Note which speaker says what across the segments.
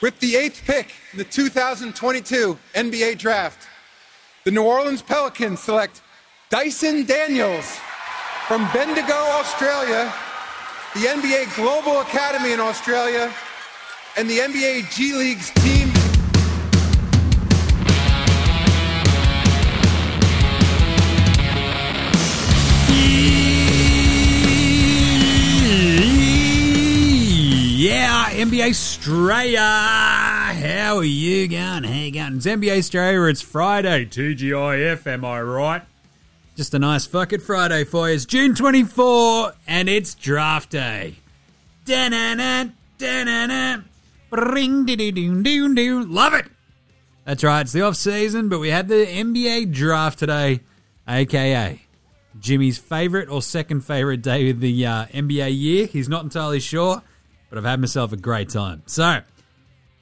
Speaker 1: With the eighth pick in the 2022 NBA Draft, the New Orleans Pelicans select Dyson Daniels from Bendigo, Australia, the NBA Global Academy in Australia, and the NBA G League's team.
Speaker 2: Yeah, NBA Australia. How are you going? How you going? It's NBA Australia. It's Friday. TGIF, am I right? Just a nice fucking Friday for you. It's June 24 and it's draft day. Da-na-na, da-na-na. Ring, doo-doo-doo-doo-doo. Love it. That's right. It's the off season, but we had the NBA draft today, aka Jimmy's favorite or second favorite day of the uh, NBA year. He's not entirely sure, but I've had myself a great time. So,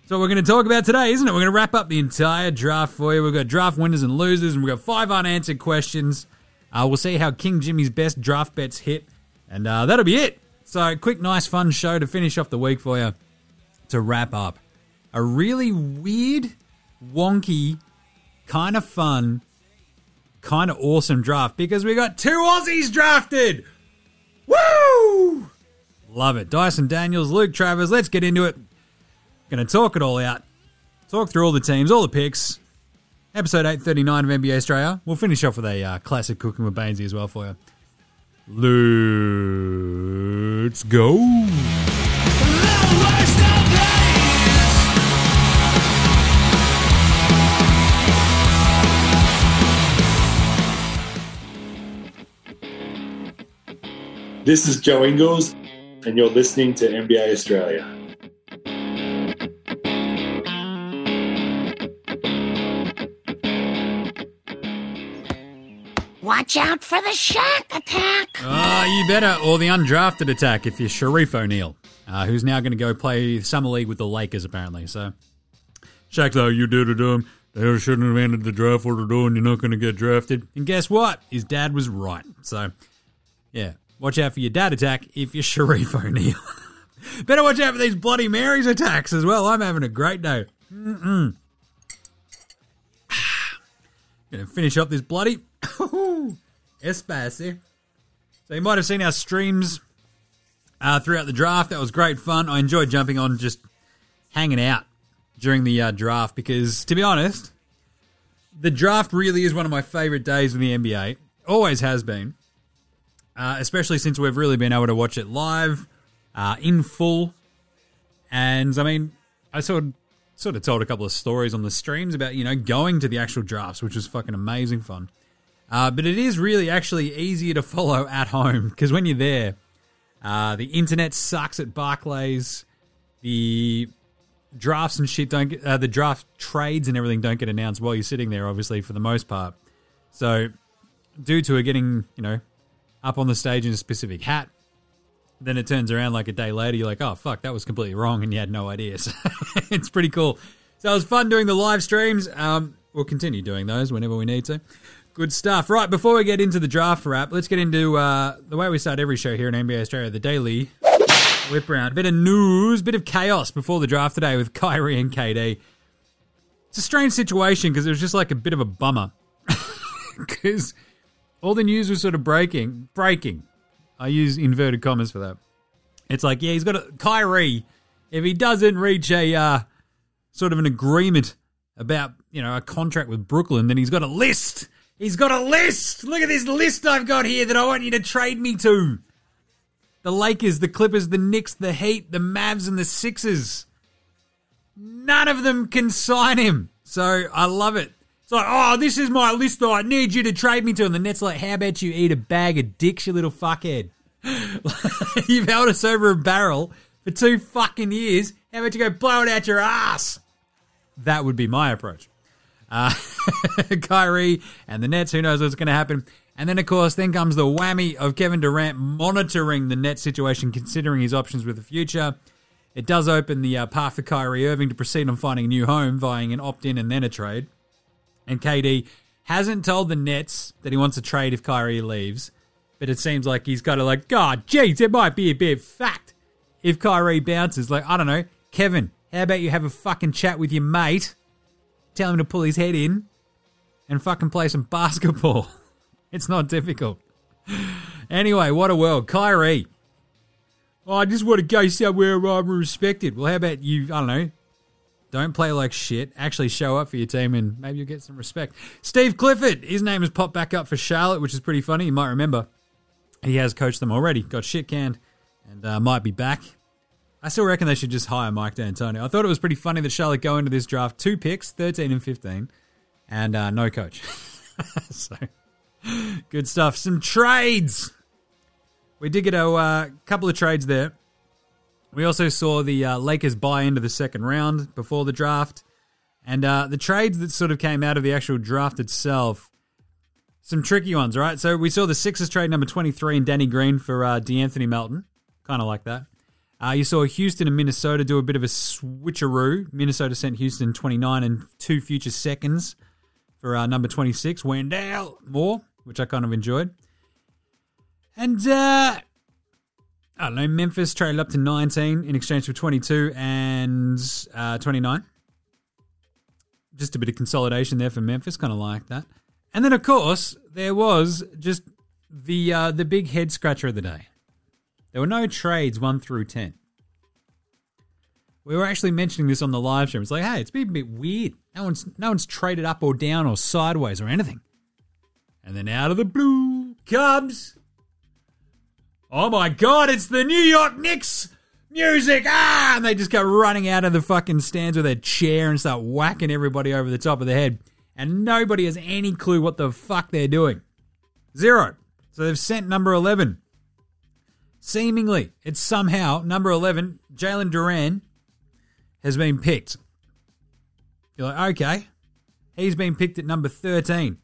Speaker 2: so what we're going to talk about today, isn't it? We're going to wrap up the entire draft for you. We've got draft winners and losers, and we've got five unanswered questions. Uh, we'll see how King Jimmy's best draft bets hit, and uh, that'll be it. So, quick, nice, fun show to finish off the week for you. To wrap up, a really weird, wonky, kind of fun, kind of awesome draft because we got two Aussies drafted. Woo! Love it. Dyson Daniels, Luke Travers. Let's get into it. Going to talk it all out. Talk through all the teams, all the picks. Episode 839 of NBA Australia. We'll finish off with a uh, classic cooking with Bainesy as well for you. Let's go.
Speaker 3: This is Joe Ingles, and you're listening to NBA Australia.
Speaker 4: Watch out for the Shaq attack.
Speaker 2: Ah, you better. Or the undrafted attack if you're Shareef O'Neal, uh, who's now going to go play Summer League with the Lakers, apparently. So, Shaq's like, you did it, um, they shouldn't have ended the draft what they're doing. You're not going to get drafted. And guess what? His dad was right. So, yeah, watch out for your dad attack if you're Shareef O'Neal. better watch out for these Bloody Marys attacks as well. I'm having a great day. Mm-mm. Gonna finish up this bloody Espace. So you might have seen our streams uh, throughout the draft. That was great fun. I enjoyed jumping on, just hanging out during the uh, draft because, to be honest, the draft really is one of my favorite days in the NBA. Always has been, uh, especially since we've really been able to watch it live, uh, in full. And I mean, I sort of, sort of told a couple of stories on the streams about you know going to the actual drafts, which was fucking amazing fun. Uh, but it is really actually easier to follow at home because when you're there, uh, the internet sucks at Barclays. The drafts and shit don't get, uh, the draft trades and everything don't get announced while you're sitting there, obviously, for the most part. So, due to it getting, you know, up on the stage in a specific hat, then it turns around like a day later, you're like, oh, fuck, that was completely wrong, and you had no idea. So, it's pretty cool. So, it was fun doing the live streams. Um, we'll continue doing those whenever we need to. Good stuff. Right, before we get into the draft wrap, let's get into uh, the way we start every show here in NBA Australia, the daily whip round. Bit of news, bit of chaos before the draft today with Kyrie and KD. It's a strange situation because it was just like a bit of a bummer. Because all the news was sort of breaking. Breaking. I use inverted commas for that. It's like, yeah, he's got a Kyrie. If he doesn't reach a uh, sort of an agreement about, you know, a contract with Brooklyn, then he's got a list. He's got a list. Look at this list I've got here that I want you to trade me to. The Lakers, the Clippers, the Knicks, the Heat, the Mavs, and the Sixers. None of them can sign him. So I love it. It's like, oh, this is my list that I need you to trade me to. And the Nets like, how about you eat a bag of dicks, you little fuckhead? You've held us over a barrel for two fucking years. How about you go blow it out your ass? That would be my approach. Uh, Kyrie and the Nets, who knows what's going to happen. And then, of course, then comes the whammy of Kevin Durant monitoring the net situation, considering his options with the future. It does open the uh, path for Kyrie Irving to proceed on finding a new home, vying an opt in and then a trade. And KD hasn't told the Nets that he wants a trade if Kyrie leaves, but it seems like he's got to, like, God, geez, it might be a bit fact if Kyrie bounces. Like, I don't know, Kevin, How about you have a fucking chat with your mate, tell him to pull his head in, and fucking play some basketball? it's not difficult. Anyway, what a world. Kyrie. Oh, I just want to go somewhere where I'm respected. Well, how about you, I don't know, don't play like shit. Actually show up for your team and maybe you'll get some respect. Steve Clifford, his name has popped back up for Charlotte, which is pretty funny. You might remember. He has coached them already, got shit canned, and uh, might be back. I still reckon they should just hire Mike D'Antoni. I thought it was pretty funny that Charlotte go into this draft two picks, 13 and 15, and uh, no coach. so, good stuff. Some trades. We did get a uh, couple of trades there. We also saw the uh, Lakers buy into the second round before the draft. And uh, the trades that sort of came out of the actual draft itself, some tricky ones, right? So we saw the Sixers trade number 23 and Danny Green for uh, DeAnthony Melton. Kind of like that. Uh, you saw Houston and Minnesota do a bit of a switcheroo. Minnesota sent Houston 29 and two future seconds for uh, number 26, Wendell Moore, which I kind of enjoyed. And uh, I don't know, Memphis traded up to 19 in exchange for 22 and uh, 29. Just a bit of consolidation there for Memphis, kind of like that. And then, of course, there was just the uh, the big head scratcher of the day. There were no trades one through ten. We were actually mentioning this on the live stream. It's like, hey, it's been a bit weird. No one's no one's traded up or down or sideways or anything. And then out of the blue comes Oh my god, it's the New York Knicks music! Ah! And they just go running out of the fucking stands with a chair and start whacking everybody over the top of the head. And nobody has any clue what the fuck they're doing. Zero. So they've sent number 11. Seemingly, it's somehow number 11, Jalen Duren, has been picked. You're like, okay. He's been picked at number 13.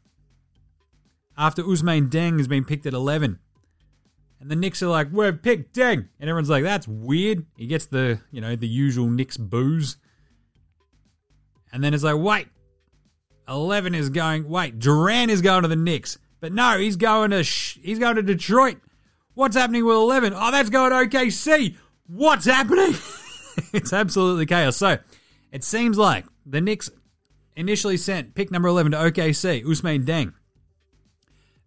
Speaker 2: After Ousmane Dieng has been picked at 11. And the Knicks are like, we've picked Dieng. And everyone's like, that's weird. He gets the, you know, the usual Knicks booze. And then it's like, wait, 11 is going, wait, Duren is going to the Knicks. But no, he's going to, sh- he's going to Detroit. What's happening with 11? Oh, that's going to OKC. What's happening? it's absolutely chaos. So it seems like the Knicks initially sent pick number 11 to OKC, Ousmane Dieng.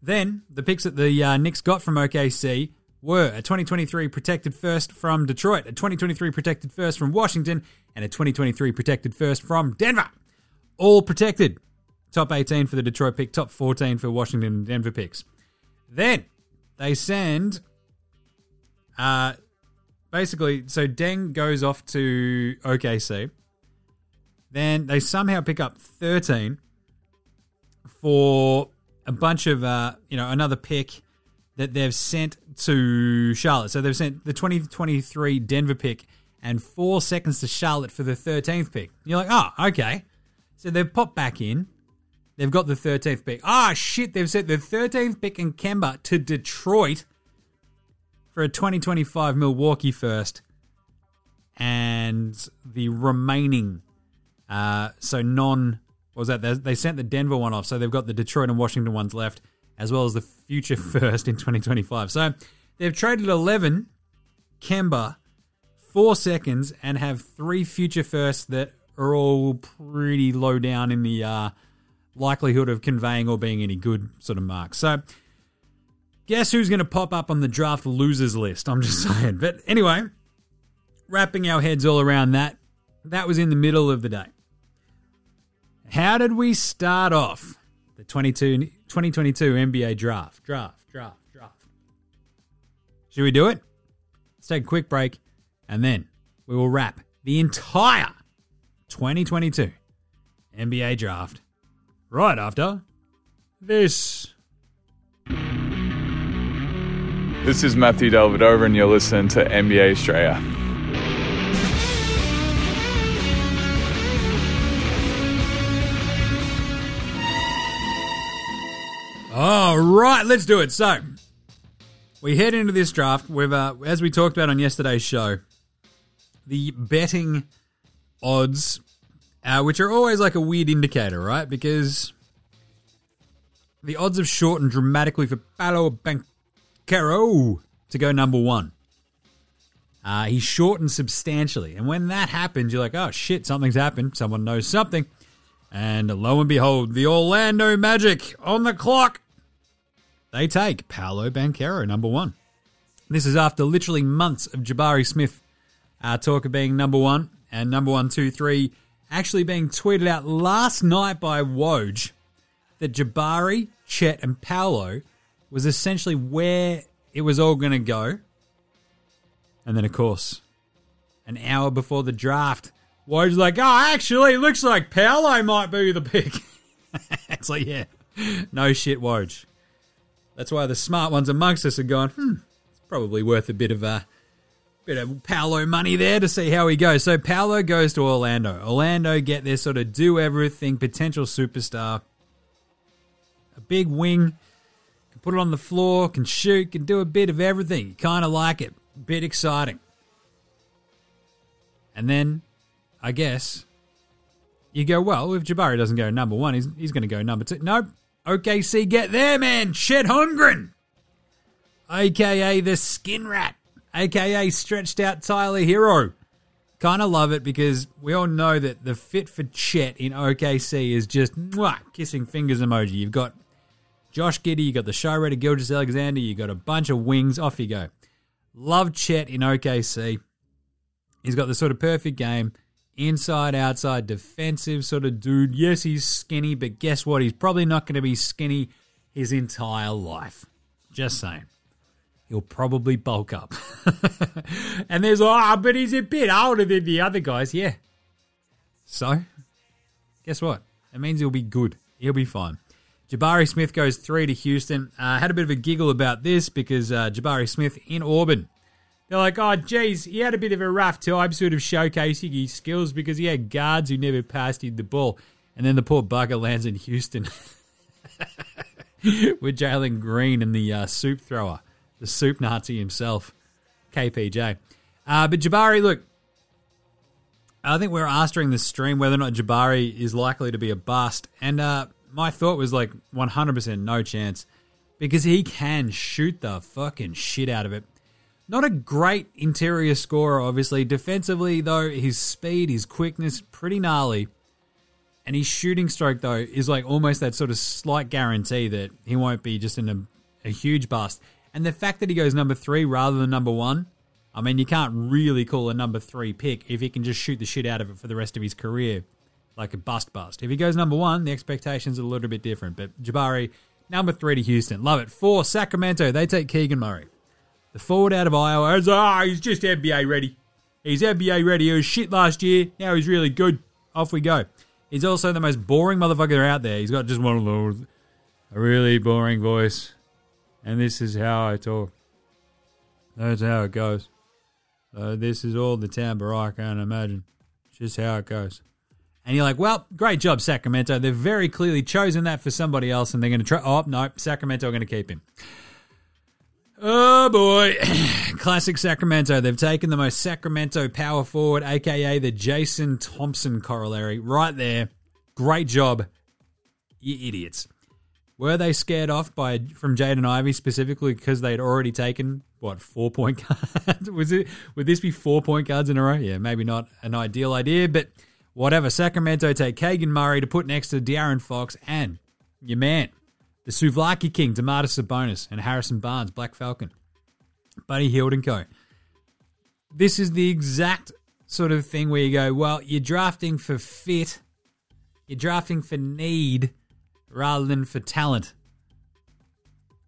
Speaker 2: Then the picks that the uh, Knicks got from OKC were a 2023 protected first from Detroit, a 2023 protected first from Washington, and a 2023 protected first from Denver. All protected. Top 18 for the Detroit pick, top 14 for Washington and Denver picks. Then they send, uh, basically, so Dieng goes off to OKC. Then they somehow pick up 13 for a bunch of uh, you know another pick that they've sent to Charlotte. So they've sent the 2023 Denver pick and four seconds to Charlotte for the 13th pick. You're like, oh, okay. So they've popped back in. They've got the 13th pick. Ah, oh, shit. They've sent the 13th pick in Kemba to Detroit for a 2025 Milwaukee first. And the remaining, uh, so non what was that? They sent the Denver one off, so they've got the Detroit and Washington ones left, as well as the future first in 2025. So they've traded 11 Kemba, four seconds, and have three future firsts that are all pretty low down in the uh, likelihood of conveying or being any good sort of marks. So guess who's going to pop up on the draft losers list? I'm just saying. But anyway, wrapping our heads all around that, that was in the middle of the day. How did we start off the 22, 2022 NBA draft? Draft, draft, draft. Should we do it? Let's take a quick break and then we will wrap the entire 2022 NBA draft right after this.
Speaker 5: This is Matthew Dellavedova, and you're listening to NBA Australia.
Speaker 2: All right, let's do it. So, we head into this draft with, uh, as we talked about on yesterday's show, the betting odds, uh, which are always like a weird indicator, right? Because the odds have shortened dramatically for Paolo Banchero to go number one. Uh, he shortened substantially. And when that happens, you're like, oh shit, something's happened. Someone knows something. And lo and behold, the Orlando Magic on the clock. They take Paolo Banchero, number one. This is after literally months of Jabari Smith uh, talk of being number one and number one, two, three actually being tweeted out last night by Woj that Jabari, Chet, and Paolo was essentially where it was all going to go. And then, of course, an hour before the draft, Woj's like, oh, actually, looks like Paolo might be the pick. it's like, yeah, no shit, Woj. That's why the smart ones amongst us are going, hmm, it's probably worth a bit of a bit of Paolo money there to see how he goes. So Paolo goes to Orlando. Orlando get their sort of do everything potential superstar. A big wing, can put it on the floor, can shoot, can do a bit of everything. You kind of like it. Bit exciting. And then, I guess, you go, well, if Jabari doesn't go number one, he's, he's going to go number two. Nope. OKC get there, man. Chet Holmgren, aka the Skin Rat, aka stretched out Tyler Herro. Kind of love it because we all know that the fit for Chet in OKC is just mwah, kissing fingers emoji. You've got Josh Giddey, you've got the show ready Gilgeous-Alexander, you've got a bunch of wings. Off you go. Love Chet in OKC. He's got the sort of perfect game inside, outside, defensive sort of dude. Yes, he's skinny, but guess what? He's probably not going to be skinny his entire life. Just saying. He'll probably bulk up. and there's, oh, but he's a bit older than the other guys. Yeah. So, guess what? It means he'll be good. He'll be fine. Jabari Smith goes three to Houston. Uh, had a bit of a giggle about this because uh, Jabari Smith in Auburn they're like, oh, geez, he had a bit of a rough time sort of showcasing his skills because he had guards who never passed him the ball. And then the poor bugger lands in Houston with Jalen Green and the uh, soup thrower, the soup Nazi himself, KPJ. Uh, but Jabari, look, I think we are asked during the stream whether or not Jabari is likely to be a bust. And uh, my thought was like 100% no chance because he can shoot the fucking shit out of it. Not a great interior scorer, obviously. Defensively, though, his speed, his quickness, pretty gnarly. And his shooting stroke, though, is like almost that sort of slight guarantee that he won't be just in a, a huge bust. And the fact that he goes number three rather than number one, I mean, you can't really call a number three pick if he can just shoot the shit out of it for the rest of his career, like a bust bust. If he goes number one, the expectations are a little bit different. But Jabari, number three to Houston. Love it. Four, Sacramento. They take Keegan Murray. The forward out of Iowa is, ah, oh, he's just NBA ready. He's NBA ready. He was shit last year. Now he's really good. Off we go. He's also the most boring motherfucker out there. He's got just one of those, a really boring voice. And this is how I talk. That's how it goes. Uh, this is all the timbre I can imagine. Just how it goes. And you're like, well, great job, Sacramento. They've very clearly chosen that for somebody else, and they're going to try. Oh, no, Sacramento are going to keep him. Oh boy. Classic Sacramento. They've taken the most Sacramento power forward, aka the Jason Thompson corollary, right there. Great job, you idiots. Were they scared off by from Jaden Ivey specifically because they had already taken what four point guards? Was it would this be four point guards in a row? Yeah, maybe not an ideal idea, but whatever. Sacramento take Keegan Murray to put next to De'Aaron Fox and your man the Souvlaki King, Domantas Sabonis, and Harrison Barnes, Black Falcon, Buddy Hield and Co. This is the exact sort of thing where you go, well, you're drafting for fit, you're drafting for need rather than for talent.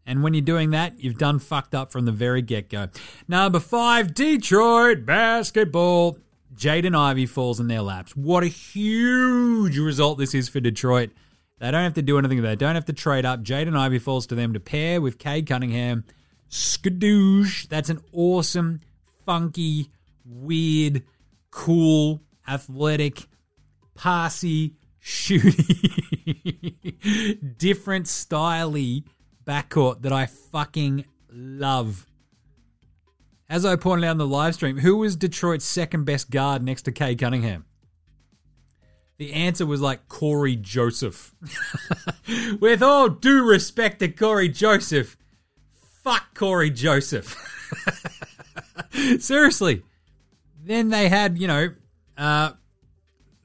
Speaker 2: And when you're doing that, you've done fucked up from the very get go. Number five, Detroit basketball. Jaden Ivey falls in their laps. What a huge result this is for Detroit. They don't have to do anything. They don't have to trade up. Jaden Ivey falls to them to pair with Cade Cunningham. Skadoosh. That's an awesome, funky, weird, cool, athletic, passy, shooting, different styley backcourt that I fucking love. As I pointed out in the live stream, who was Detroit's second best guard next to Cade Cunningham? The answer was like Cory Joseph. With all due respect to Cory Joseph, fuck Cory Joseph. Seriously, Then they had, you know, uh,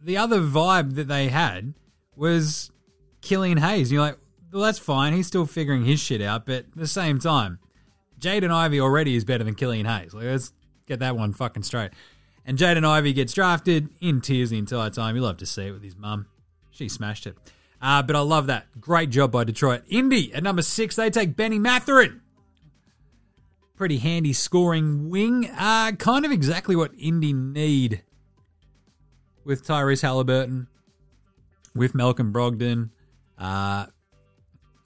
Speaker 2: the other vibe that they had was Killian Hayes. You're like, well, that's fine. He's still figuring his shit out, but at the same time, Jaden Ivey already is better than Killian Hayes. Like, let's get that one fucking straight. And Jaden Ivey gets drafted in tears the entire time. You love to see it with his mum. She smashed it. Uh, but I love that. Great job by Detroit. Indy at number six, they take Benny Mathurin. Pretty handy scoring wing. Uh, kind of exactly what Indy need with Tyrese Halliburton, with Malcolm Brogdon. Uh,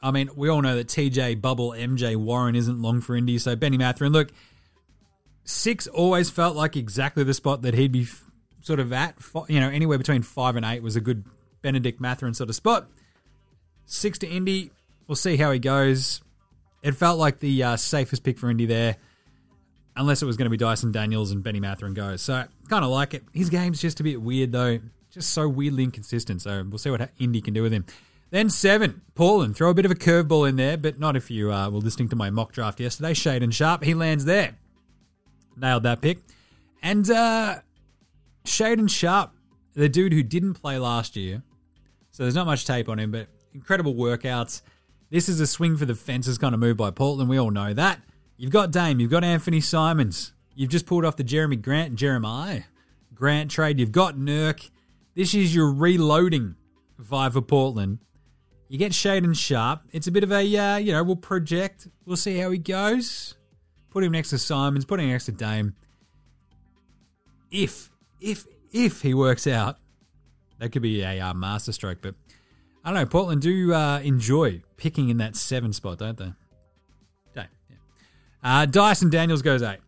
Speaker 2: I mean, we all know that TJ Bubble MJ Warren isn't long for Indy, so Benny Mathurin. Look, six always felt like exactly the spot that he'd be f- sort of at. You know, anywhere between five and eight was a good Benedict Mathurin sort of spot. Six to Indy. We'll see how he goes. It felt like the uh, safest pick for Indy there, unless it was going to be Dyson Daniels and Benny Mathurin goes. So kind of like it. His game's just a bit weird though, just so weirdly inconsistent. So we'll see what Indy can do with him. Then seven, Portland. Throw a bit of a curveball in there, but not if you uh, were listening to my mock draft yesterday. Shaedon Sharpe, he lands there. Nailed that pick. And uh, Shaedon Sharpe, the dude who didn't play last year, so there's not much tape on him, but incredible workouts. This is a swing for the fences kind of move by Portland. We all know that. You've got Dame, you've got Anthony Simons. You've just pulled off the Jerami Grant, Jeremiah Grant trade. You've got Nurk. This is your reloading vibe for Portland. You get Shaedon Sharpe. It's a bit of a, uh, you know, we'll project. We'll see how he goes. Put him next to Simons. Put him next to Dame. If, if, if he works out, that could be a uh, masterstroke. But I don't know. Portland do uh, enjoy picking in that seven spot, don't they? Dame, yeah. Uh, Dyson Daniels goes eight.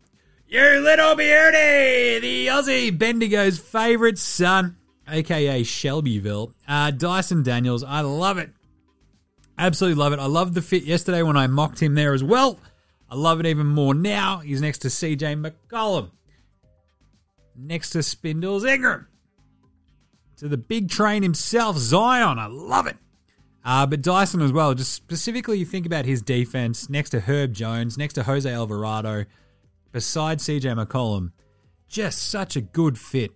Speaker 2: You little beauty! The Aussie Bendigo's favourite son, aka Shelbyville. Uh, Dyson Daniels. I love it. Absolutely love it. I loved the fit yesterday when I mocked him there as well. I love it even more now. He's next to CJ McCollum. Next to Spindles Ingram. To the big train himself, Zion. I love it. Uh, but Dyson as well. Just specifically, you think about his defense next to Herb Jones, next to Jose Alvarado, beside CJ McCollum. Just such a good fit.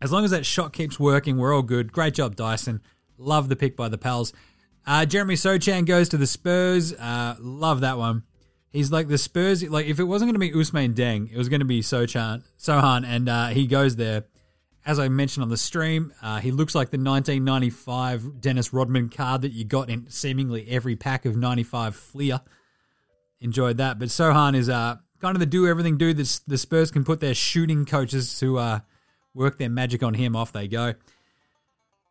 Speaker 2: As long as that shot keeps working, we're all good. Great job, Dyson. Love the pick by the pals. Uh, Jeremy Sochan goes to the Spurs. Uh, love that one. He's like the Spurs. Like if it wasn't going to be Ousmane Dieng, it was going to be Sochan, Sohan, and uh, he goes there. As I mentioned on the stream, uh, he looks like the 1995 Dennis Rodman card that you got in seemingly every pack of 95 Fleer. Enjoyed that, but Sohan is uh, kind of the do everything dude that the Spurs can put their shooting coaches to uh, work their magic on him. Off they go.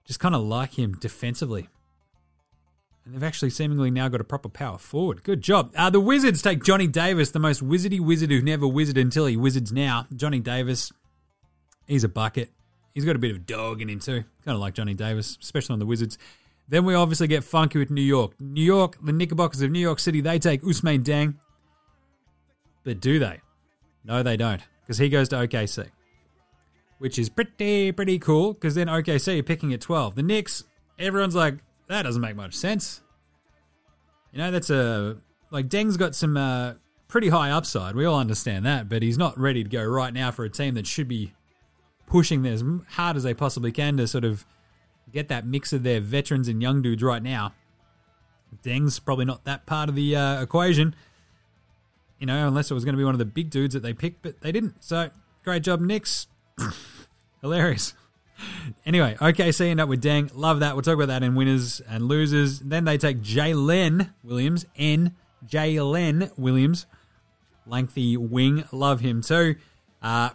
Speaker 2: Just kind of like him defensively. And they've actually seemingly now got a proper power forward. Good job. Uh, the Wizards take Johnny Davis, the most wizardy wizard who never wizarded until he wizards now. Johnny Davis, he's a bucket. He's got a bit of dog in him too. Kind of like Johnny Davis, especially on the Wizards. Then we obviously get funky with New York. New York, the Knickerbockers of New York City, they take Ousmane Dieng. But do they? No, they don't, because he goes to OKC, which is pretty, pretty cool, because then OKC are picking at 12. The Knicks, everyone's like, that doesn't make much sense. You know, that's a like Dieng's got some uh, pretty high upside. We all understand that, but he's not ready to go right now for a team that should be pushing as hard as they possibly can to sort of get that mix of their veterans and young dudes right now. Dieng's probably not that part of the uh, equation, you know, unless it was going to be one of the big dudes that they picked, but they didn't. So great job, Knicks. Hilarious. Anyway, OKC end up with Dieng. Love that. We'll talk about that in winners and losers. Then they take Jalen Williams. N. Jalen Williams. Lengthy wing. Love him too. Uh,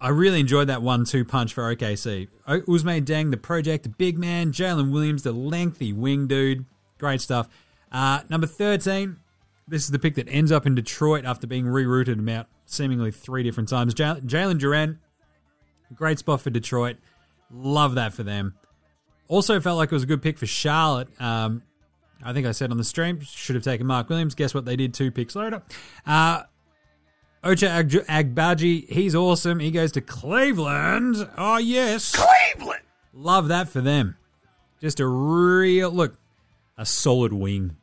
Speaker 2: I really enjoyed that one-two punch for OKC. Ousmane Dieng, the project, big man. Jalen Williams, the lengthy wing dude. Great stuff. Uh, number 13. This is the pick that ends up in Detroit after being rerouted about seemingly three different times. Jalen Duren, great spot for Detroit. Love that for them. Also felt like it was a good pick for Charlotte. Um, I think I said on the stream, should have taken Mark Williams. Guess what? They did two picks later. Uh, Ocha Ag- Agbaji, he's awesome. He goes to Cleveland. Oh, yes.
Speaker 4: Cleveland!
Speaker 2: Love that for them. Just a real, look, a solid wing.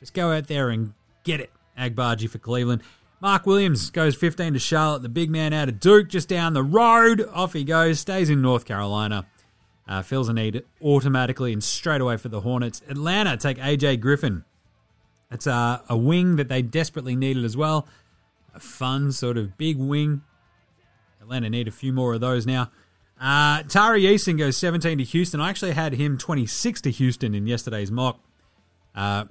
Speaker 2: Just go out there and get it, Agbaji for Cleveland. Mark Williams goes 15 to Charlotte. The big man out of Duke, just down the road. Off he goes. Stays in North Carolina. Uh, fills a need automatically and straight away for the Hornets. Atlanta take AJ Griffin. It's a wing that they desperately needed as well. A fun sort of big wing. Atlanta need a few more of those now. Uh, Tari Eason goes 17 to Houston. I actually had him 26 to Houston in yesterday's mock. Uh,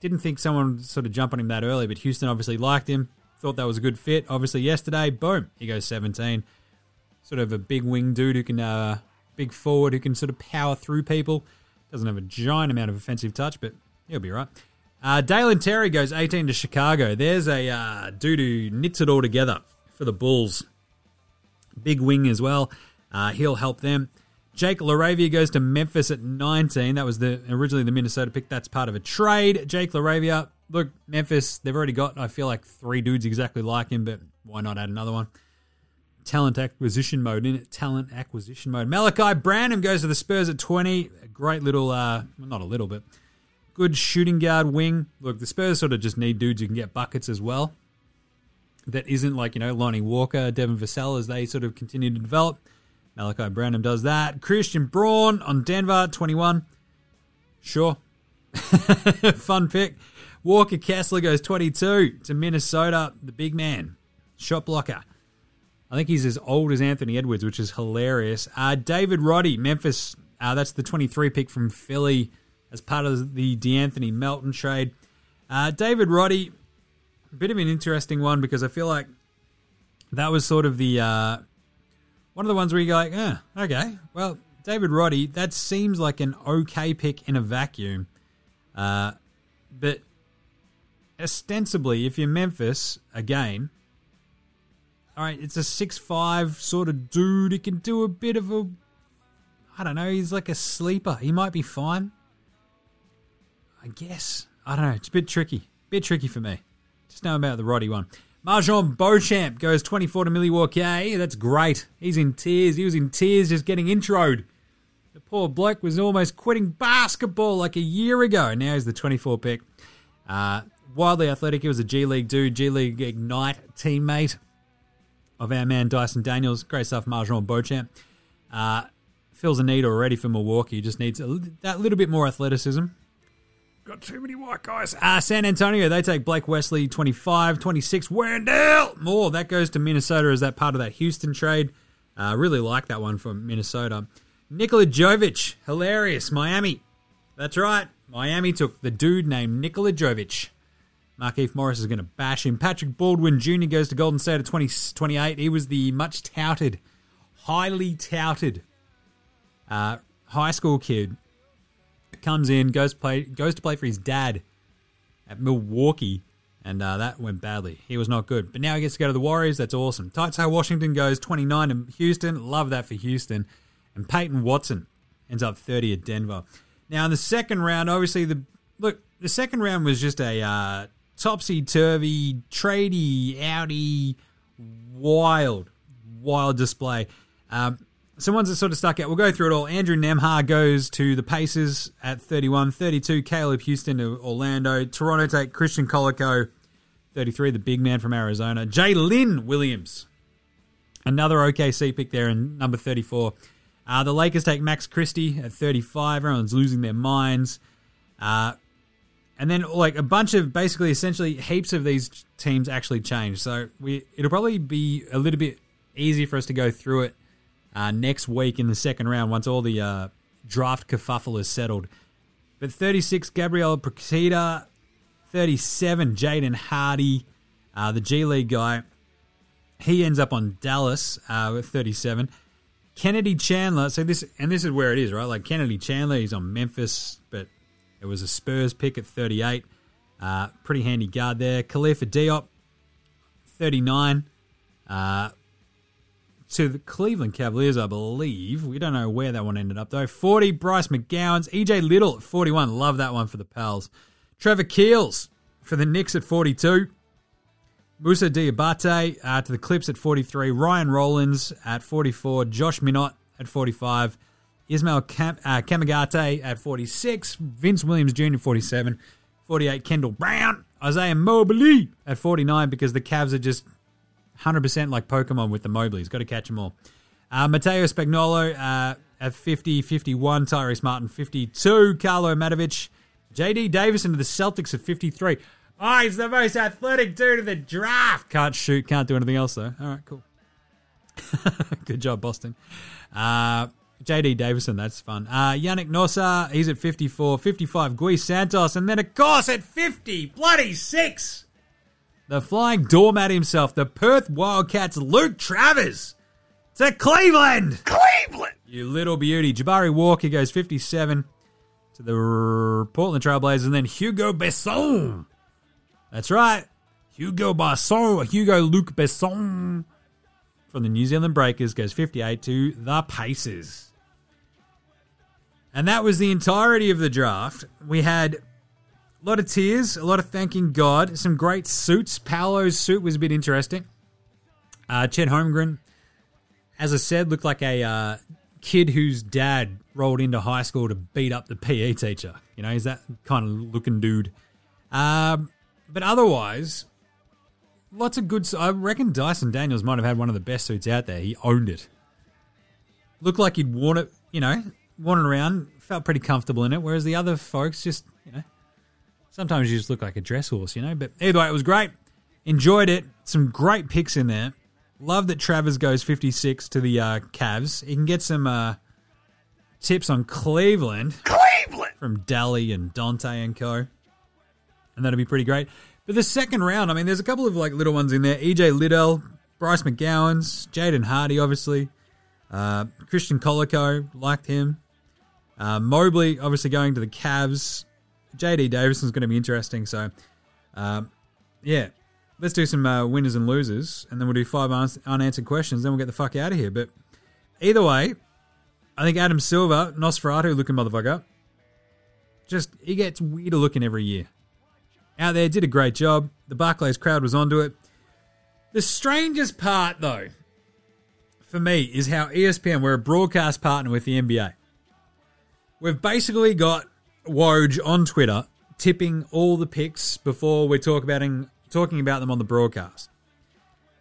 Speaker 2: didn't think someone would sort of jump on him that early, but Houston obviously liked him. Thought that was a good fit. Obviously, yesterday, boom, he goes 17. Sort of a big wing dude who can, uh, big forward who can sort of power through people. Doesn't have a giant amount of offensive touch, but he'll be right. Uh, Dalen Terry goes 18 to Chicago. There's a uh, dude who knits it all together for the Bulls. Big wing as well. Uh, he'll help them. Jake LaRavia goes to Memphis at 19. That was the originally the Minnesota pick. That's part of a trade. Jake LaRavia, look, Memphis, they've already got, I feel like, three dudes exactly like him, but why not add another one? Talent acquisition mode in it. Talent acquisition mode. Malachi Branham goes to the Spurs at 20. A great little, uh, well, not a little, but good shooting guard wing. Look, the Spurs sort of just need dudes who can get buckets as well. That isn't like, you know, Lonnie Walker, Devin Vassell as they sort of continue to develop. Malachi Branham does that. Christian Braun on Denver, 21. Sure. Fun pick. Walker Kessler goes 22 to Minnesota, the big man. Shot blocker. I think he's as old as Anthony Edwards, which is hilarious. Uh, David Roddy, Memphis. Uh, that's the 23 pick from Philly as part of the DeAnthony Melton trade. Uh, David Roddy, a bit of an interesting one because I feel like that was sort of the uh, one of the ones where you go like, eh, okay, well, David Roddy, that seems like an okay pick in a vacuum, uh, but ostensibly, if you're Memphis again, all right, it's a six-five sort of dude. He can do a bit of a, I don't know, he's like a sleeper. He might be fine. I guess. I don't know. It's a bit tricky. Bit tricky for me. Just know about the Roddy one. Marjon Beauchamp goes 24 to Milwaukee. That's great. He's in tears. He was in tears just getting introed. The poor bloke was almost quitting basketball like a year ago. Now he's the 24 pick. Uh, wildly athletic. He was a G League dude, G League Ignite teammate of our man Dyson Daniels. Great stuff, Marjon Beauchamp. Uh, fills a need already for Milwaukee. Just needs a, that little bit more athleticism. Got too many white guys. Uh, San Antonio, they take Blake Wesley, 25, 26. Wendell! More. That goes to Minnesota as that part of that Houston trade. Uh, really like that one from Minnesota. Nikola Jovic, hilarious. Miami. That's right. Miami took the dude named Nikola Jovic. Markieff Morris is going to bash him. Patrick Baldwin Jr. goes to Golden State at 20, 28. He was the much touted, highly touted uh, high school kid comes in, goes play, goes to play for his dad at Milwaukee, and uh, that went badly. He was not good, but now he gets to go to the Warriors. That's awesome. Ty Washington goes 29 to Houston. Love that for Houston. And Peyton Watson ends up 30 at Denver. Now in the second round, obviously the look, the second round was just a uh, topsy turvy, trady, outy, wild, wild display. Um, some ones that sort of stuck out. We'll go through it all. Andrew Nembhard goes to the Pacers at 31. 32, Caleb Houstan to Orlando. Toronto take Christian Koloko, 33, the big man from Arizona. Jalen Williams, another OKC pick there in number 34. Uh, the Lakers take Max Christie at 35. Everyone's losing their minds. Uh, and then like a bunch of basically essentially heaps of these teams actually change. So we it'll probably be a little bit easier for us to go through it uh, next week in the second round once all the uh, draft kerfuffle is settled. But 36, Gabriel Procida. 37, Jaden Hardy, uh, the G League guy. He ends up on Dallas uh, with 37. Kennedy Chandler. So this and this is where it is, right? Like Kennedy Chandler, he's on Memphis, but it was a Spurs pick at 38. Uh, pretty handy guard there. Khalifa Diop, 39. Uh, to the Cleveland Cavaliers, I believe. We don't know where that one ended up, though. 40, Bryce McGowens. EJ Liddell at 41. Love that one for the Pals. Trevor Keels for the Knicks at 42. Moussa Diabate uh, to the Clips at 43. Ryan Rollins at 44. Josh Minott at 45. Ismail Cam- uh, Kamagate at 46. Vince Williams Jr. 47. 48. Kendall Brown Isaiah Mobley at 49 because the Cavs are just 100% like Pokemon with the Mobleys. Got to catch them all. Uh, Matteo Spagnolo uh, at 50, 51. Tyrese Martin, 52. Carlo Matovic. JD Davison to the Celtics at 53. Oh, he's the most athletic dude in the draft. Can't shoot, can't do anything else, though. All right, cool. Good job, Boston. Uh, JD Davison, that's fun. Uh, Yannick Nzosa, he's at 54. 55, Gui Santos. And then, of course, at 50, bloody six, the flying doormat himself, the Perth Wildcats, Luke Travers to Cleveland. Cleveland! You little beauty. Jabari Walker goes 57 to the Portland Trailblazers. And then Hugo Besson. That's right. Hugo Besson, Hugo Luke Besson from the New Zealand Breakers goes 58 to the Pacers. And that was the entirety of the draft. We had a lot of tears, a lot of thanking God, some great suits. Paolo's suit was a bit interesting. Uh, Chet Holmgren, as I said, looked like a uh, kid whose dad rolled into high school to beat up the PE teacher. You know, he's that kind of looking dude. Um, but otherwise, lots of good. I reckon Dyson Daniels might have had one of the best suits out there. He owned it. Looked like he'd worn it, you know, worn it around, felt pretty comfortable in it. Whereas the other folks just, you know, sometimes you just look like a dress horse, you know. But either way, it was great. Enjoyed it. Some great picks in there. Love that Travers goes 56 to the uh, Cavs. He can get some uh, tips on Cleveland. Cleveland! From Daly and Dante and co. And that'll be pretty great. But the second round, I mean, there's a couple of like little ones in there. EJ Liddell, Bryce McGowens, Jaden Hardy, obviously. Uh, Christian Koloko, liked him. Uh, Mobley, obviously going to the Cavs. JD Davison's going to be interesting. So, uh, yeah, let's do some uh, winners and losers, and then we'll do five un- unanswered questions. Then we'll get the fuck out of here. But either way, I think Adam Silver, Nosferatu looking motherfucker, just he gets weirder looking every year. Out there, did a great job. The Barclays crowd was onto it. The strangest part, though, for me, is how ESPN, we're a broadcast partner with the NBA. We've basically got Woj on Twitter tipping all the picks before we're talk about talking about them on the broadcast.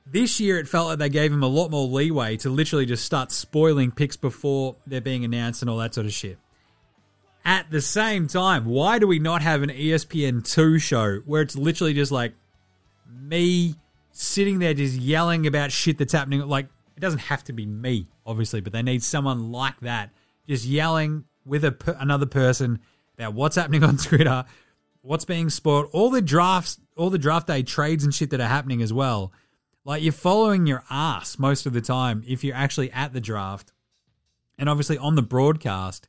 Speaker 2: This year, it felt like they gave him a lot more leeway to literally just start spoiling picks before they're being announced and all that sort of shit. At the same time, why do we not have an E ESPN2 show where it's literally just like me sitting there just yelling about shit that's happening? Like, it doesn't have to be me, obviously, but they need someone like that just yelling with a, another person about what's happening on Twitter, what's being spoiled, all the drafts, all the draft day trades and shit that are happening as well. Like, you're following your ass most of the time if you're actually at the draft. And obviously, on the broadcast,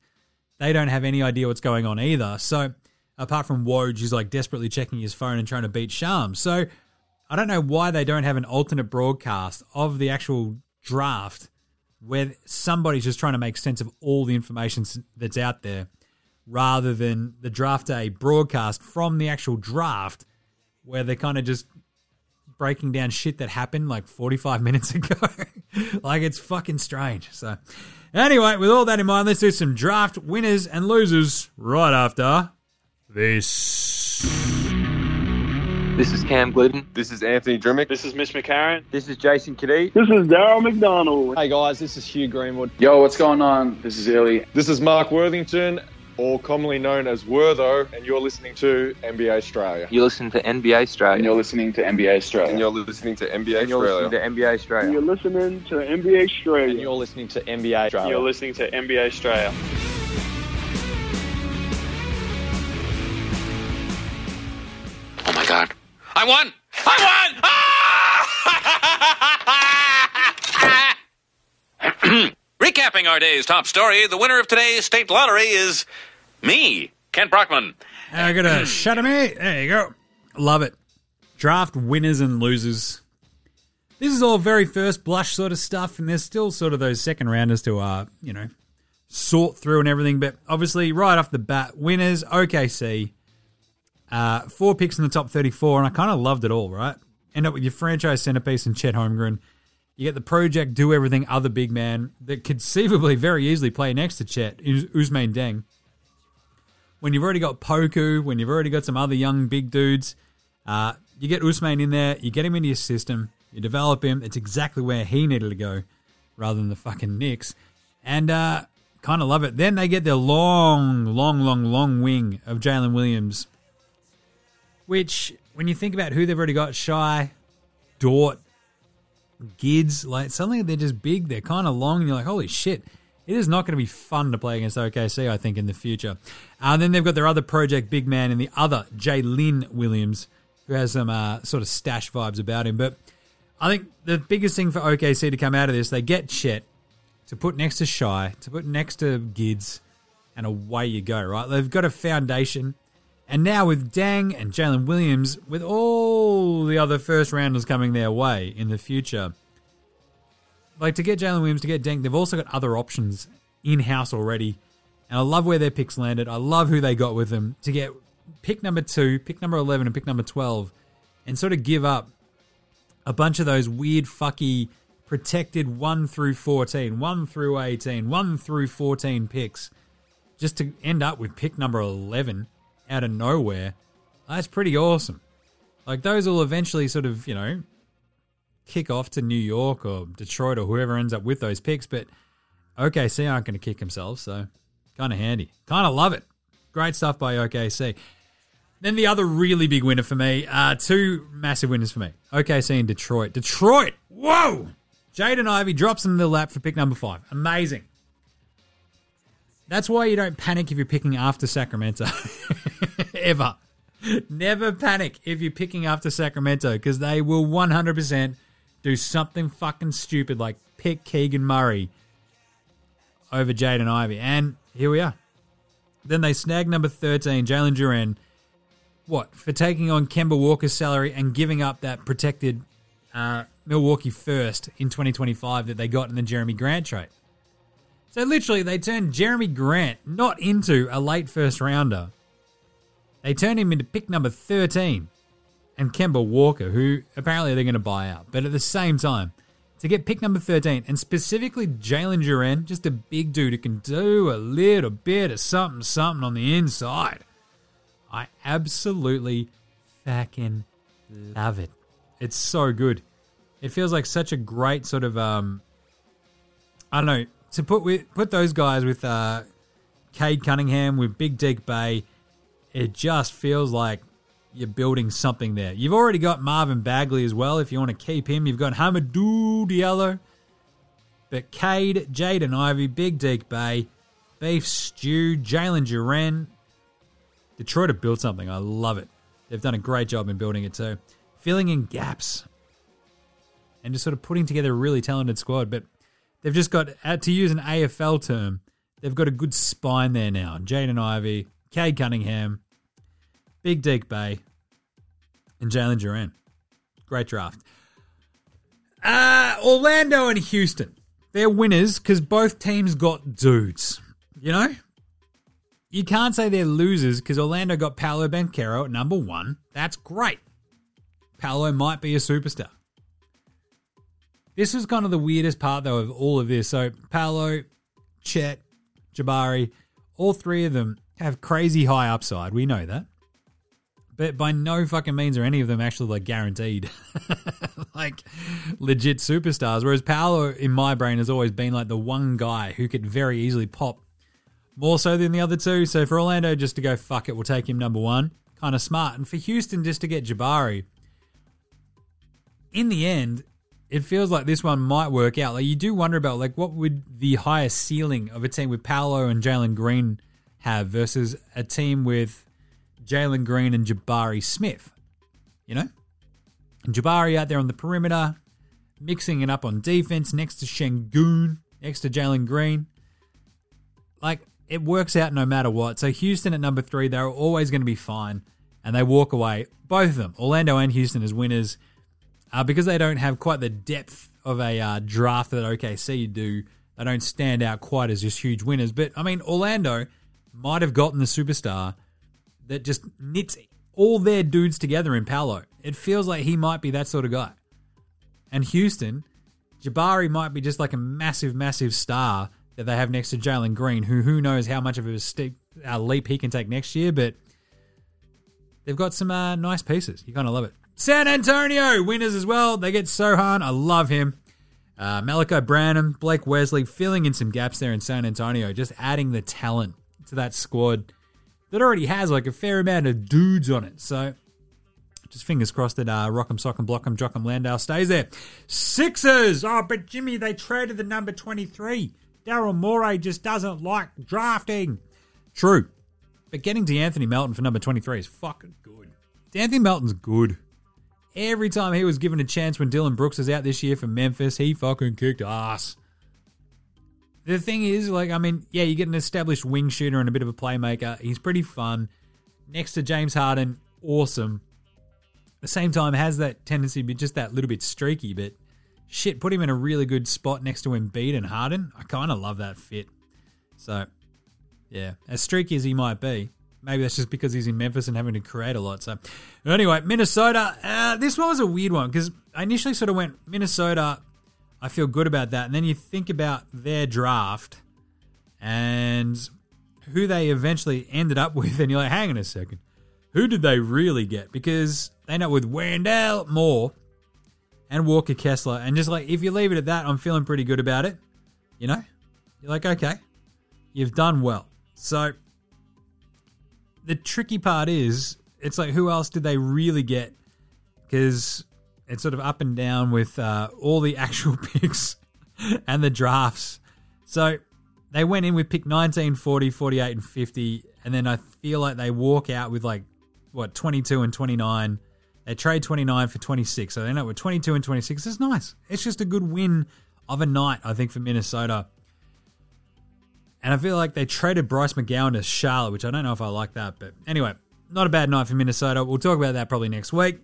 Speaker 2: they don't have any idea what's going on either. So, apart from Woj, who's like desperately checking his phone and trying to beat Shams. So, I don't know why they don't have an alternate broadcast of the actual draft where somebody's just trying to make sense of all the information that's out there rather than the draft day broadcast from the actual draft where they're kind of just breaking down shit that happened like 45 minutes ago. like it's fucking strange. So, anyway, with all that in mind, let's do some draft winners and losers right after this.
Speaker 6: This is Cam Gliddon.
Speaker 7: This is Anthony Drmic.
Speaker 8: This is Mitch McCarron.
Speaker 6: This is Jason Cadee.
Speaker 9: This is Daryl McDonald.
Speaker 10: Hey guys, this is Hugh Greenwood.
Speaker 11: Yo, what's going on? This is Illy.
Speaker 7: This is Mark Worthington, or commonly known as Wortho, and you're listening to NBA Australia.
Speaker 6: You listen to NBA Australia.
Speaker 11: And you're listening to NBA Australia.
Speaker 7: And you're listening to NBA
Speaker 6: And you're listening to NBA Australia.
Speaker 9: And you're listening to NBA Australia.
Speaker 10: And you're listening to NBA Australia.
Speaker 8: You're listening to NBA Australia.
Speaker 12: Oh my god. I won! I won! Ah! Recapping our day's top story, the winner of today's state lottery is me, Kent Brockman.
Speaker 2: I got a shut of me. There you go. Love it. Draft winners and losers. This is all very first blush sort of stuff, and there's still sort of those second rounders to, uh, you know, sort through and everything. But obviously, right off the bat, winners OKC. Uh, four picks in the top 34, and I kind of loved it all, right? End up with your franchise centerpiece and Chet Holmgren. You get the project do everything other big man that conceivably very easily play next to Chet, Ousmane Dieng. When you've already got Poku, when you've already got some other young big dudes, Uh, you get Ousmane in there, you get him into your system, you develop him. It's exactly where he needed to go rather than the fucking Knicks. And uh, kind of love it. Then they get their long, long, long, long wing of Jalen Williams, which, when you think about who they've already got, Shy, Dort, Gids, like suddenly they're just big, they're kind of long, and you're like, holy shit. It is not going to be fun to play against OKC, I think, in the future. And uh, then they've got their other project big man in the other, Jalen Williams, who has some uh, sort of stash vibes about him. But I think the biggest thing for OKC to come out of this, they get Chet to put next to Shai, to put next to Gids, and away you go, right? They've got a foundation. And now with Dieng and Jalen Williams, with all the other first rounders coming their way in the future, like to get Jalen Williams, to get Dieng, they've also got other options in house already. And I love where their picks landed. I love who they got with them to get pick number two, pick number 11, and pick number 12, and sort of give up a bunch of those weird, fucky, protected 1 through 14, 1 through 18, 1 through 14 picks, just to end up with pick number 11 out of nowhere. That's pretty awesome. Like, those will eventually sort of, you know, kick off to New York or Detroit or whoever ends up with those picks, but OKC aren't going to kick themselves, so kind of handy. Kind of love it. Great stuff by OKC. Then the other really big winner for me, uh, two massive winners for me. OKC and Detroit. Detroit, whoa! Jaden Ivey drops in the lap for pick number five. Amazing. That's why you don't panic if you're picking after Sacramento. Ever. Never panic if you're picking after Sacramento because they will 100% do something fucking stupid like pick Keegan Murray over Jaden Ivey. And here we are. Then they snag number 13, Jalen Duren. What? For taking on Kemba Walker's salary and giving up that protected uh, Milwaukee first in 2025 that they got in the Jerami Grant trade. So literally, they turned Jerami Grant not into a late first rounder. They turned him into pick number 13 and Kemba Walker, who apparently they're going to buy out. But at the same time, to get pick number 13 and specifically Jalen Duren, just a big dude who can do a little bit of something, something on the inside. I absolutely fucking love it. It's so good. It feels like such a great sort of um I don't know, to put with put those guys with uh Cade Cunningham with Big Dick Bay, it just feels like you're building something there. You've already got Marvin Bagley as well. If you want to keep him, you've got Hamidou Diallo. But Cade, Jaden Ivey, Big Deke Bay, Beef Stew, Jalen Duren. Detroit have built something. I love it. They've done a great job in building it too. Filling in gaps. And just sort of putting together a really talented squad. But they've just got, uh, to use an AFL term, they've got a good spine there now. Jaden Ivey, Cade Cunningham, Big Deke Bay, and Jalen Duren. Great draft. Uh, Orlando and Houston. They're winners because both teams got dudes. You know? You can't say they're losers because Orlando got Paolo Banchero at number one. That's great. Paolo might be a superstar. This is kind of the weirdest part, though, of all of this. So, Paolo, Chet, Jabari, all three of them have crazy high upside. We know that but by no fucking means are any of them actually like guaranteed. Like legit superstars. Whereas Paolo in my brain has always been like the one guy who could very easily pop. More so than the other two. So for Orlando just to go fuck it we'll take him number 1 kind of smart. And for Houston just to get Jabari. In the end it feels like this one might work out. Like you do wonder about like what would the highest ceiling of a team with Paolo and Jalen Green have versus a team with Jalen Green and Jabari Smith. You know? And Jabari out there on the perimeter, mixing it up on defense next to Sengun, next to Jalen Green. Like, it works out no matter what. So, Houston at number three, they're always going to be fine. And they walk away, both of them, Orlando and Houston, as winners uh, because they don't have quite the depth of a uh, draft that OKC do. They don't stand out quite as just huge winners. But, I mean, Orlando might have gotten the superstar that just knits all their dudes together in Paolo. It feels like he might be that sort of guy. And Houston, Jabari might be just like a massive, massive star that they have next to Jalen Green, who who knows how much of a steep leap he can take next year. But they've got some uh, nice pieces. You're going to love it. San Antonio winners as well. They get Sochan. I love him. Uh, Malachi Branham, Blake Wesley filling in some gaps there in San Antonio, just adding the talent to that squad that already has like a fair amount of dudes on it. So just fingers crossed that uh, Rock'em Sock'em Block'em Jock'em Landale stays there. Sixers. Oh, but Jimmy, they traded the number 23. Daryl Morey just doesn't like drafting. True. But getting DeAnthony Melton for number 23 is fucking good. DeAnthony Melton's good. Every time he was given a chance when Dillon Brooks was out this year for Memphis, he fucking kicked ass. The thing is, like, I mean, yeah, you get an established wing shooter and a bit of a playmaker. He's pretty fun. Next to James Harden, awesome. At the same time, has that tendency to be just that little bit streaky, but shit, put him in a really good spot next to Embiid and Harden. I kind of love that fit. So, yeah, as streaky as he might be, maybe that's just because he's in Memphis and having to create a lot. So, anyway, Minnesota. Uh, this one was a weird one because I initially sort of went Minnesota. I feel good about that, and then you think about their draft and who they eventually ended up with, and you're like, hang on a second, who did they really get? Because they end up with Wendell Moore and Walker Kessler, and just like if you leave it at that, I'm feeling pretty good about it. You know, you're like, okay, you've done well. So the tricky part is, it's like, who else did they really get? Because it's sort of up and down with uh, all the actual picks and the drafts. So they went in with pick 19, 40, 48, and 50. And then I feel like they walk out with like, what, 22 and 29. They trade 29 for 26. So they end up with 22 and 26. It's nice. It's just a good win of a night, I think, for Minnesota. And I feel like they traded Bryce McGowens to Charlotte, which I don't know if I like that. But anyway, not a bad night for Minnesota. We'll talk about that probably next week.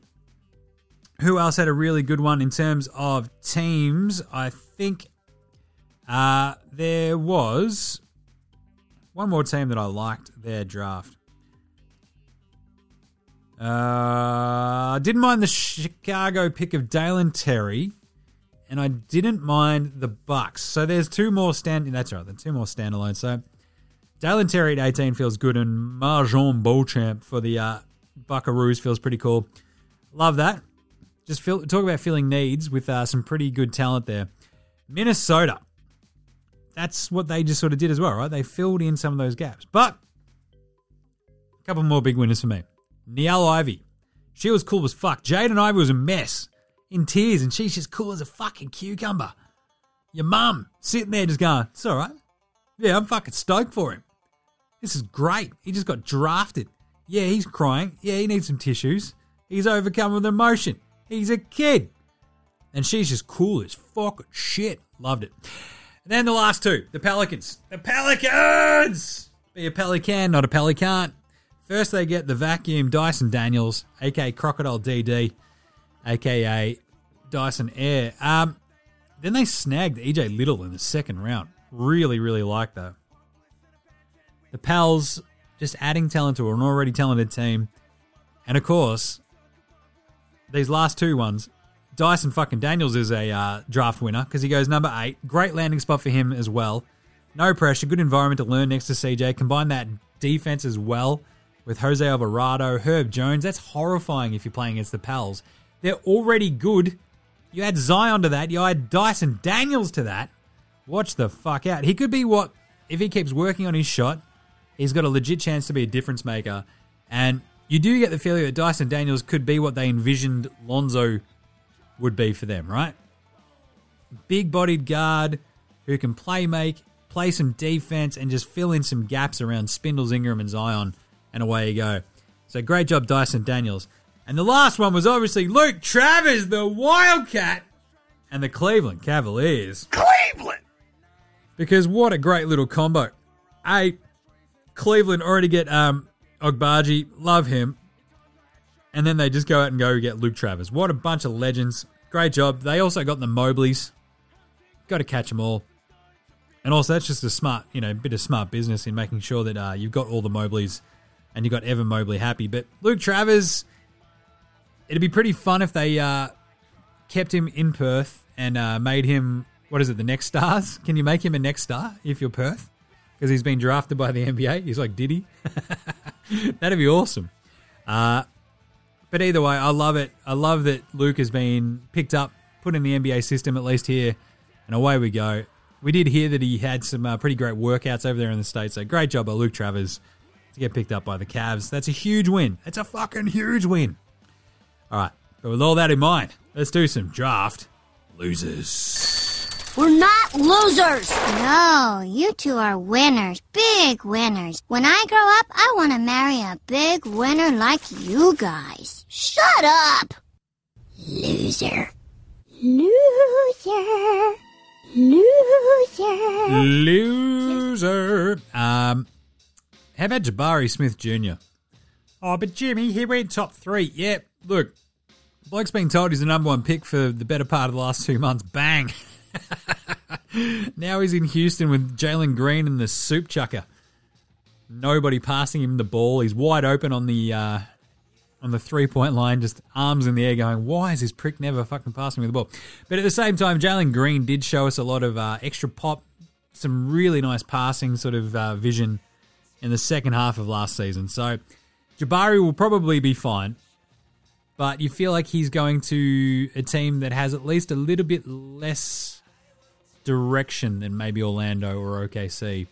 Speaker 2: Who else had a really good one in terms of teams? I think uh, there was one more team that I liked their draft. Uh, didn't mind the Chicago pick of Dalen Terry, and I didn't mind the Bucks. So there's two more stand. That's right, there's two more standalone. So Dalen Terry at 18 feels good, and Marjon Beauchamp for the uh, Buckaroos feels pretty cool. Love that. Just feel, talk about filling needs with uh, some pretty good talent there. Minnesota. That's what they just sort of did as well, right? They filled in some of those gaps. But a couple more big winners for me. Niele Ivey. She was cool as fuck. Jaden Ivey was a mess. In tears, and she's just cool as a fucking cucumber. Your mum sitting there just going, it's all right. Yeah, I'm fucking stoked for him. This is great. He just got drafted. Yeah, he's crying. Yeah, he needs some tissues. He's overcome with emotion. He's a kid. And she's just cool as fuck shit. Loved it. And then the last two, the Pelicans. The Pelicans! Be a pelican, not a pelican. First, they get the vacuum Dyson Daniels, aka Crocodile DD, aka Dyson Air. Um, then they snagged EJ Liddell in the second round. Really, really like that. The Pals just adding talent to an already talented team. And of course, these last two ones, Dyson fucking Daniels is a uh, draft winner because he goes number eight. Great landing spot for him as well. No pressure, good environment to learn next to CJ. Combine that defense as well with Jose Alvarado, Herb Jones. That's horrifying if you're playing against the Pals. They're already good. You add Zion to that. You add Dyson Daniels to that. Watch the fuck out. He could be what, if he keeps working on his shot, he's got a legit chance to be a difference maker. And you do get the feeling that Dyson Daniels could be what they envisioned Lonzo would be for them, right? Big bodied guard who can play make, play some defense, and just fill in some gaps around Spindles, Ingram, and Zion, and away you go. So great job, Dyson Daniels. And the last one was obviously Luke Travers, the Wildcat, and the Cleveland Cavaliers.
Speaker 4: Cleveland!
Speaker 2: Because what a great little combo. A, Cleveland already get um, Agbaji, love him. And then they just go out and go get Luke Travers. What a bunch of legends. Great job. They also got the Mobleys. Got to catch them all. And also, that's just a smart, you know, bit of smart business in making sure that uh, you've got all the Mobleys and you've got Evan Mobley happy. But Luke Travers, it'd be pretty fun if they uh, kept him in Perth and uh, made him, what is it, the next stars? Can you make him a next star if you're Perth? Because he's been drafted by the NBA. He's like Diddy. That'd be awesome. Uh, but either way, I love it. I love that Luke has been picked up, put in the NBA system, at least here, and away we go. We did hear that he had some uh, pretty great workouts over there in the States, so great job by Luke Travers to get picked up by the Cavs. That's a huge win. It's a fucking huge win. All right, but with all that in mind, let's do some draft losers.
Speaker 4: We're not losers. No, you two are winners. Big winners. When I grow up, I want to marry a big winner like you guys. Shut up. Loser. Loser. Loser.
Speaker 2: Loser. Um, how about Jabari Smith Jr.? Oh, but Jimmy, he went top three. Yeah, look, bloke's been told he's the number one pick for the better part of the last two months. Bang. now he's in Houston with Jalen Green and the soup chucker. Nobody passing him the ball. He's wide open on the uh, on the three point line, just arms in the air, going, "Why is this prick never fucking passing me the ball?" But at the same time, Jalen Green did show us a lot of uh, extra pop, some really nice passing sort of uh, vision in the second half of last season. So Jabari will probably be fine, but you feel like he's going to a team that has at least a little bit less direction than maybe Orlando or OKC,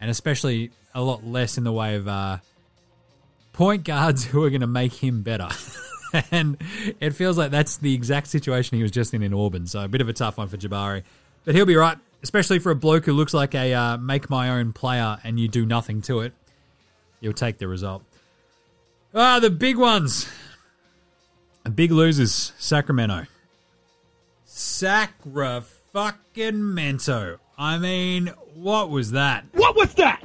Speaker 2: and especially a lot less in the way of uh, point guards who are going to make him better. and it feels like that's the exact situation he was just in in Auburn. So a bit of a tough one for Jabari, but he'll be right, especially for a bloke who looks like a uh, make my own player and you do nothing to it. You'll take the result. Ah, the big ones. The big losers, Sacramento. Sacra fucking Mento. I mean, what was that?
Speaker 13: What was that?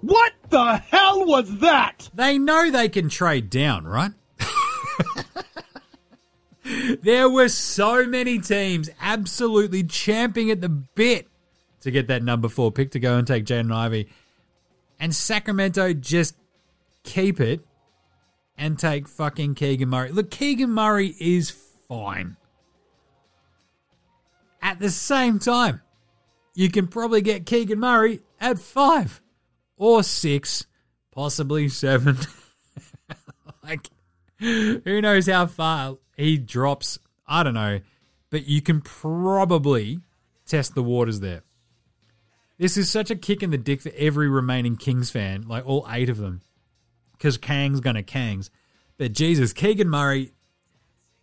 Speaker 13: What the hell was that?
Speaker 2: They know they can trade down, right? there were so many teams absolutely champing at the bit to get that number four pick to go and take Jaden Ivey. And Sacramento just keep it and take fucking Keegan Murray. Look, Keegan Murray is fine. At the same time, you can probably get Keegan Murray at five or six, possibly seven. like, who knows how far he drops? I don't know. But you can probably test the waters there. This is such a kick in the dick for every remaining Kings fan, like all eight of them. Because Kang's gonna Kangs. But Jesus, Keegan Murray,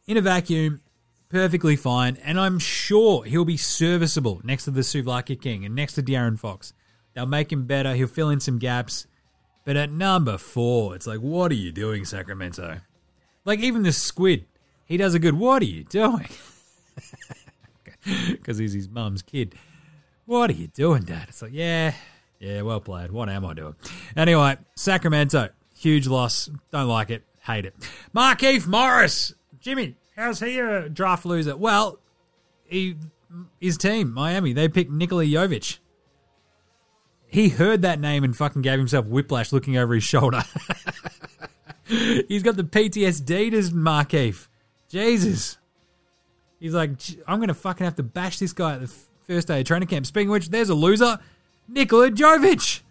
Speaker 2: in a vacuum, perfectly fine. And I'm sure he'll be serviceable next to the Souvlaki King and next to De'Aaron Fox. They'll make him better. He'll fill in some gaps. But at number four, it's like, what are you doing, Sacramento? Like, even the squid, he does a good, what are you doing? Because he's his mum's kid. What are you doing, Dad? It's like, yeah, yeah, well played. What am I doing? Anyway, Sacramento, huge loss. Don't like it. Hate it. Markieff Morris. Jimmy, how's he a draft loser? Well, he, his team, Miami, they picked Nikola Jovic. He heard that name and fucking gave himself whiplash looking over his shoulder. He's got the PTSD to Markieff. Jesus. He's like, I'm going to fucking have to bash this guy at the first day of training camp. Speaking of which, there's a loser, Nikola Jovic.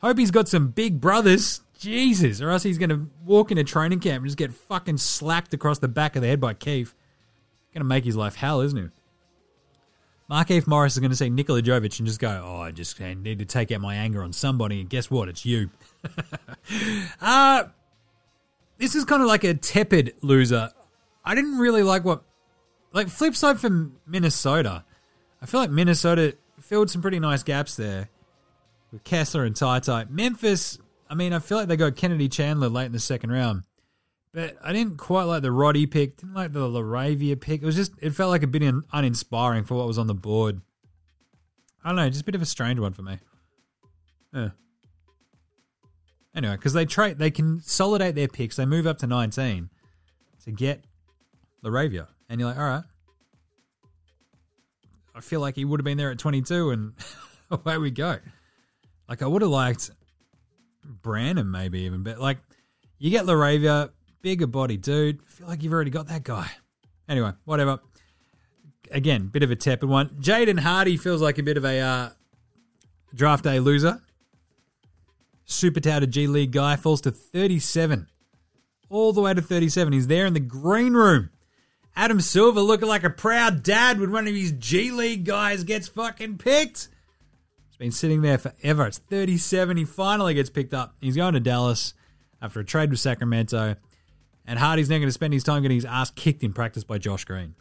Speaker 2: Hope he's got some big brothers. Jesus, or else he's going to walk into training camp and just get fucking slapped across the back of the head by Keith. Going to make his life hell, isn't he? Markieff Morris is going to see Nikola Jovic and just go, oh, I just need to take out my anger on somebody, and guess what? It's you. uh, this is kind of like a tepid loser. I didn't really like what, like flip side from Minnesota. I feel like Minnesota filled some pretty nice gaps there with Kessler and TyTy. Memphis, I mean, I feel like they got Kennedy Chandler late in the second round, but I didn't quite like the Roddy pick. Didn't like the LaRavia pick. It was just, it felt like a bit un- uninspiring for what was on the board. I don't know, just a bit of a strange one for me. Yeah. Anyway, because they trade, they consolidate their picks. They move up to 19 to get LaRavia, and you're like, all right. I feel like he would have been there at 22, and away we go. Like I would have liked Brandon maybe even, but like you get LaRavia, bigger body dude. I feel like you've already got that guy. Anyway, whatever. Again, bit of a tepid one. Jaden Hardy feels like a bit of a uh, draft day loser. Super touted G League guy falls to 37 all the way to 37. He's there in the green room. Adam Silver looking like a proud dad when one of his G League guys gets fucking picked. Been sitting there forever. It's 37. He finally gets picked up. He's going to Dallas after a trade with Sacramento. And Hardy's now going to spend his time getting his ass kicked in practice by Josh Green.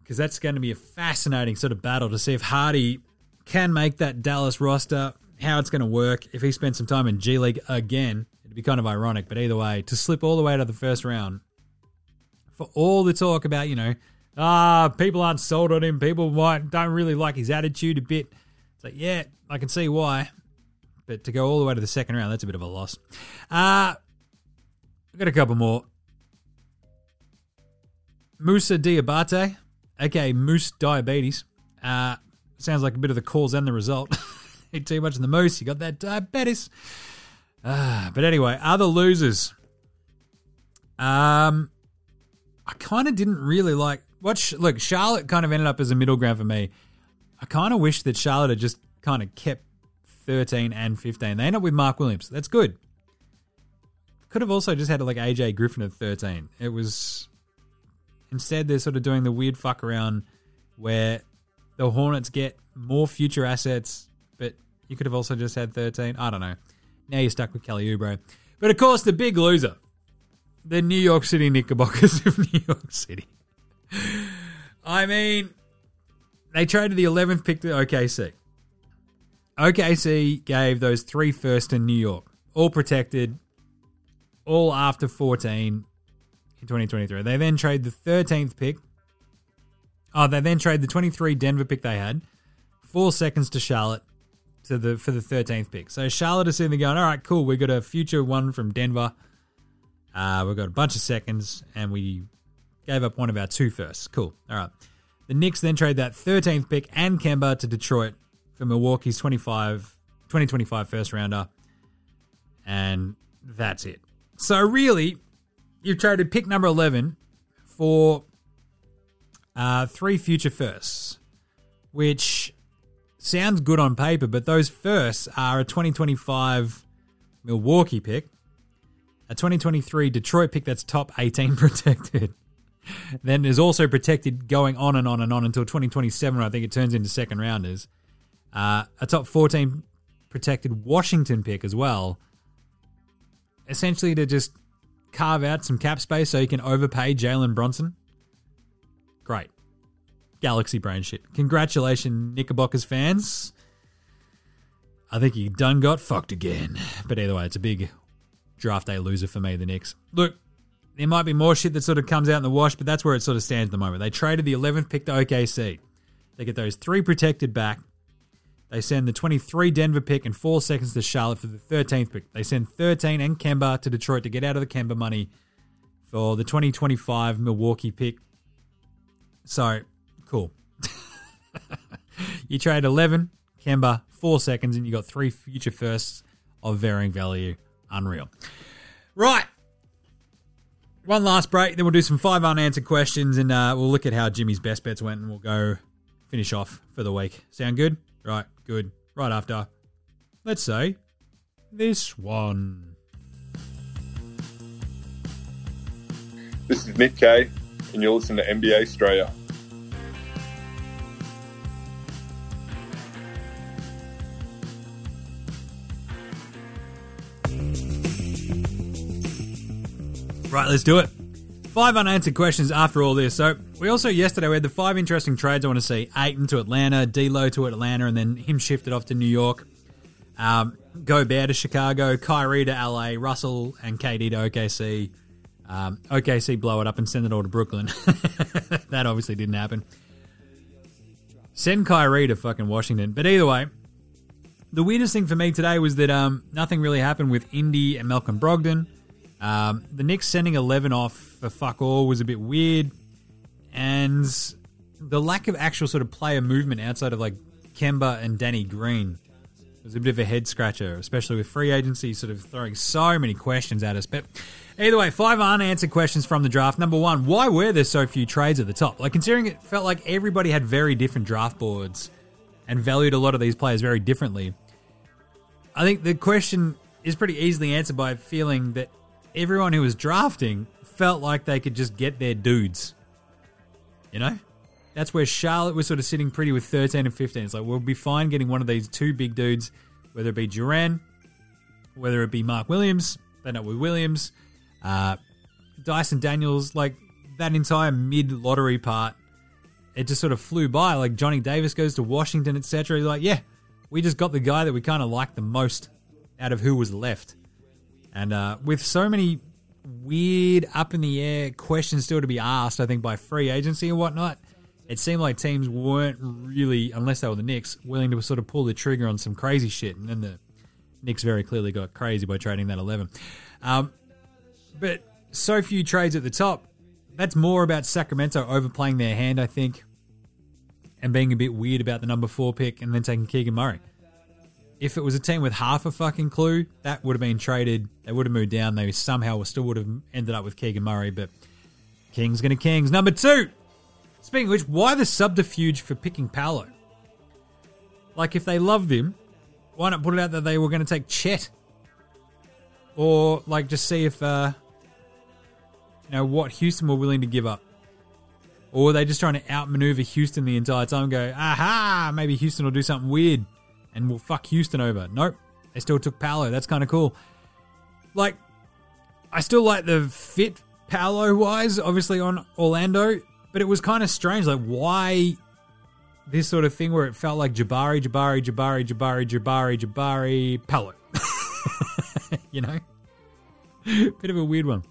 Speaker 2: Because that's going to be a fascinating sort of battle to see if Hardy can make that Dallas roster, how it's going to work. If he spends some time in G League again, it'd be kind of ironic. But either way, to slip all the way to the first round, for all the talk about, you know, ah, people aren't sold on him, people might don't really like his attitude a bit. It's like, yeah, I can see why. But to go all the way to the second round, that's a bit of a loss. Uh, I've got a couple more. Moussa Diabate, aka Moose Diabetes. Uh, sounds like a bit of the cause and the result. Eat too much of the moose, you got that diabetes. Uh, but anyway, other losers. Um, I kind of didn't really like. What? Look, Charlotte kind of ended up as a middle ground for me. I kind of wish that Charlotte had just kind of kept 13 and 15. They end up with Mark Williams. That's good. Could have also just had like AJ Griffin at 13. It was. Instead, they're sort of doing the weird fuck around where the Hornets get more future assets, but you could have also just had 13. I don't know. Now you're stuck with Kelly Oubre. But of course, the big loser, the New York City Knickerbockers of New York City. I mean, they traded the 11th pick to OKC. OKC gave those three first in New York, all protected, all after 14 in 2023. They then trade the 13th pick. Oh, they then trade the 23 Denver pick they had, four seconds to Charlotte to the for the 13th pick. So Charlotte is sitting there going, all right, cool, we got a future one from Denver. Uh, we've got a bunch of seconds, and we gave up one of our two firsts. Cool. All right. The Knicks then trade that 13th pick and Kemba to Detroit for Milwaukee's 25, 2025 first rounder. And that's it. So really, you've traded pick number 11 for uh, three future firsts, which sounds good on paper, but those firsts are a 2025 Milwaukee pick, a 2023 Detroit pick that's top 18 protected. then is also protected going on and on and on until 2027, I think it turns into second rounders. Uh, a top 14 protected Washington pick as well. Essentially to just carve out some cap space so you can overpay Jalen Brunson. Great. Galaxy brain shit. Congratulations, Knickerbockers fans. I think he done got fucked again. But either way, it's a big draft day loser for me, the Knicks. Look, there might be more shit that sort of comes out in the wash, but that's where it sort of stands at the moment. They traded the 11th pick to OKC. They get those three protected back. They send the 23 Denver pick and four seconds to Charlotte for the 13th pick. They send 13 and Kemba to Detroit to get out of the Kemba money for the 2025 Milwaukee pick. So, cool. you trade 11, Kemba, four seconds, and you got three future firsts of varying value. Unreal. Right. One last break, then we'll do some five unanswered questions and uh, we'll look at how Jimmy's best bets went and we'll go finish off for the week. Sound good? Right, good. Right after, let's say, this one.
Speaker 7: This is Nick Kay, and you're listening to NBA Australia.
Speaker 2: Right, let's do it. Five unanswered questions after all this. So we also yesterday we had the five interesting trades I want to see: Ayton to Atlanta, D'Lo to Atlanta, and then him shifted off to New York. Um, Gobert to Chicago, Kyrie to LA, Russell and KD to OKC. Um, OKC blow it up and send it all to Brooklyn. that obviously didn't happen. Send Kyrie to fucking Washington. But either way, the weirdest thing for me today was that um, nothing really happened with Indy and Malcolm Brogdon. Um, the Knicks sending 11 off for fuck all was a bit weird. And the lack of actual sort of player movement outside of like Kemba and Danny Green was a bit of a head scratcher, especially with free agency sort of throwing so many questions at us. But either way, five unanswered questions from the draft. Number one, why were there so few trades at the top? Like, considering it felt like everybody had very different draft boards and valued a lot of these players very differently. I think the question is pretty easily answered by feeling that everyone who was drafting felt like they could just get their dudes. You know? That's where Charlotte was sort of sitting pretty with 13 and 15. It's like, we'll be fine getting one of these two big dudes, whether it be Duren, whether it be Mark Williams, they up with Williams, uh, Dyson Daniels, like that entire mid lottery part, it just sort of flew by. Like Johnny Davis goes to Washington, etc. Like, yeah, we just got the guy that we kind of liked the most out of who was left. And uh, with so many weird up in the air questions still to be asked, I think by free agency and whatnot, it seemed like teams weren't really, unless they were the Knicks, willing to sort of pull the trigger on some crazy shit. And then the Knicks very clearly got crazy by trading that 11. Um, but so few trades at the top. That's more about Sacramento overplaying their hand, I think, and being a bit weird about the number four pick and then taking Keegan Murray. If it was a team with half a fucking clue, that would have been traded. They would have moved down. They somehow still would have ended up with Keegan Murray, but Kings gonna Kings. Number two. Speaking of which, why the subterfuge for picking Paolo? Like, if they loved him, why not put it out that they were going to take Chet? Or, like, just see if, uh, you know, what Houston were willing to give up. Or were they just trying to outmaneuver Houston the entire time and go, aha, maybe Houston will do something weird and we'll fuck Houston over. Nope. They still took Paolo. That's kind of cool. Like, I still like the fit Paolo wise, obviously on Orlando, but it was kind of strange. Like, why this sort of thing where it felt like Jabari, Jabari, Jabari, Jabari, Jabari, Jabari, Paolo? you know? Bit of a weird one.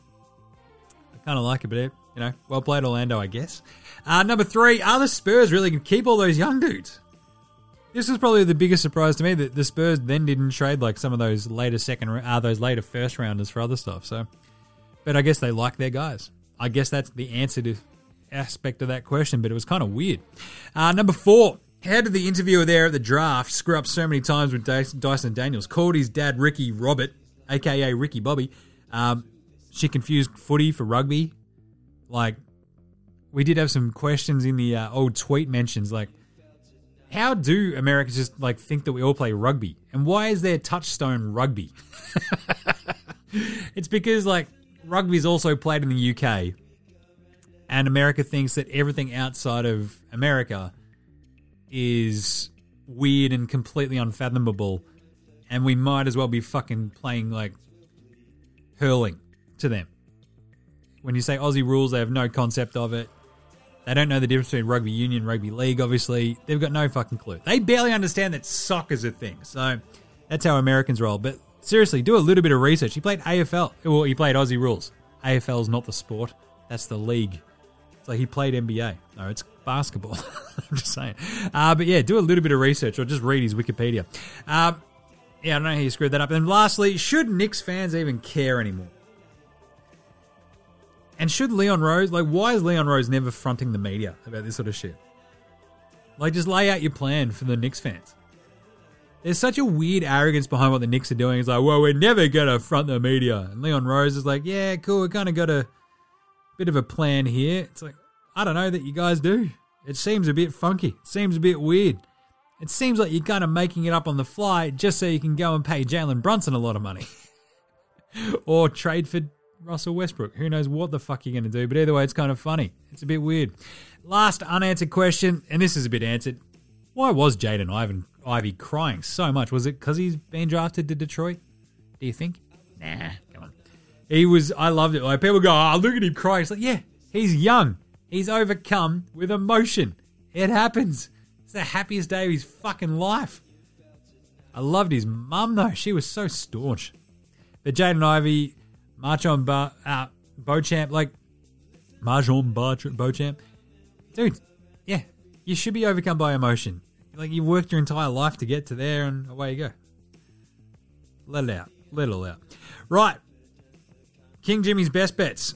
Speaker 2: I kind of like it, but you know, well played, Orlando, I guess. Uh, number three, are the Spurs really going to keep all those young dudes? This was probably the biggest surprise to me that the Spurs then didn't trade like some of those later second, uh, those later first rounders for other stuff. So, but I guess they like their guys. I guess that's the answer to aspect of that question, but it was kind of weird. Uh, number four, how did the interviewer there at the draft screw up so many times with Dyson Daniels? Called his dad Ricky Robert, aka Ricky Bobby. Um, she confused footy for rugby. Like, we did have some questions in the uh, old tweet mentions, like, how do Americans just like think that we all play rugby? And why is there touchstone rugby? it's because like rugby is also played in the UK, and America thinks that everything outside of America is weird and completely unfathomable, and we might as well be fucking playing like hurling to them. When you say Aussie rules, they have no concept of it. They don't know the difference between rugby union, rugby league, obviously. They've got no fucking clue. They barely understand that soccer's a thing. So that's how Americans roll. But seriously, do a little bit of research. He played AFL. Well, he played Aussie rules. AFL's not the sport, that's the league. So he played NBA. No, it's basketball. I'm just saying. Uh, but yeah, do a little bit of research or just read his Wikipedia. Um, yeah, I don't know how you screwed that up. And lastly, should Knicks fans even care anymore? And should Leon Rose, like, why is Leon Rose never fronting the media about this sort of shit? Like, just lay out your plan for the Knicks fans. There's such a weird arrogance behind what the Knicks are doing. It's like, well, we're never going to front the media. And Leon Rose is like, yeah, cool, we kind of got a bit of a plan here. It's like, I don't know that you guys do. It seems a bit funky. It seems a bit weird. It seems like you're kind of making it up on the fly just so you can go and pay Jalen Brunson a lot of money. or trade for Russell Westbrook. Who knows what the fuck you're going to do, but either way, it's kind of funny. It's a bit weird. Last unanswered question, and this is a bit answered. Why was Jaden Ivan Ivey crying so much? Was it because he's been drafted to Detroit? Do you think? Nah, come on. He was. I loved it. Like people go, "Oh, look at him crying." It's like, yeah, he's young. He's overcome with emotion. It happens. It's the happiest day of his fucking life. I loved his mum though. She was so staunch. But Jaden Ivey, Marchon Bar, uh, Beauchamp, like Marchon Bar, Beauchamp, dude, yeah, you should be overcome by emotion. Like you worked your entire life to get to there, and away you go. Let it out. Let it all out. Right. King Jimmy's best bets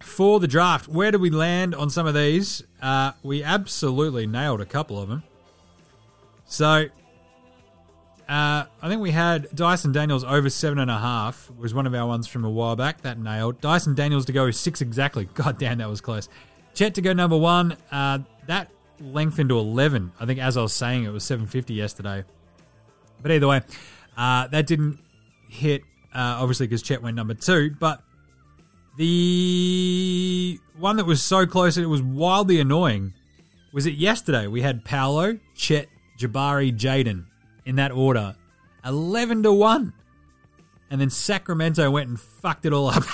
Speaker 2: for the draft. Where do we land on some of these? Uh, we absolutely nailed a couple of them. So, uh, I think we had Dyson Daniels over seven and a half was one of our ones from a while back. That nailed. Dyson Daniels to go six exactly. God damn, that was close. Chet to go number one. Uh, that lengthened to eleven. I think as I was saying, it was seven fifty yesterday. But either way, uh, that didn't hit, uh, obviously, because Chet went number two. But the one that was so close and it was wildly annoying was it yesterday. We had Paolo, Chet, Jabari, Jaden in that order, eleven to one, and then Sacramento went and fucked it all up.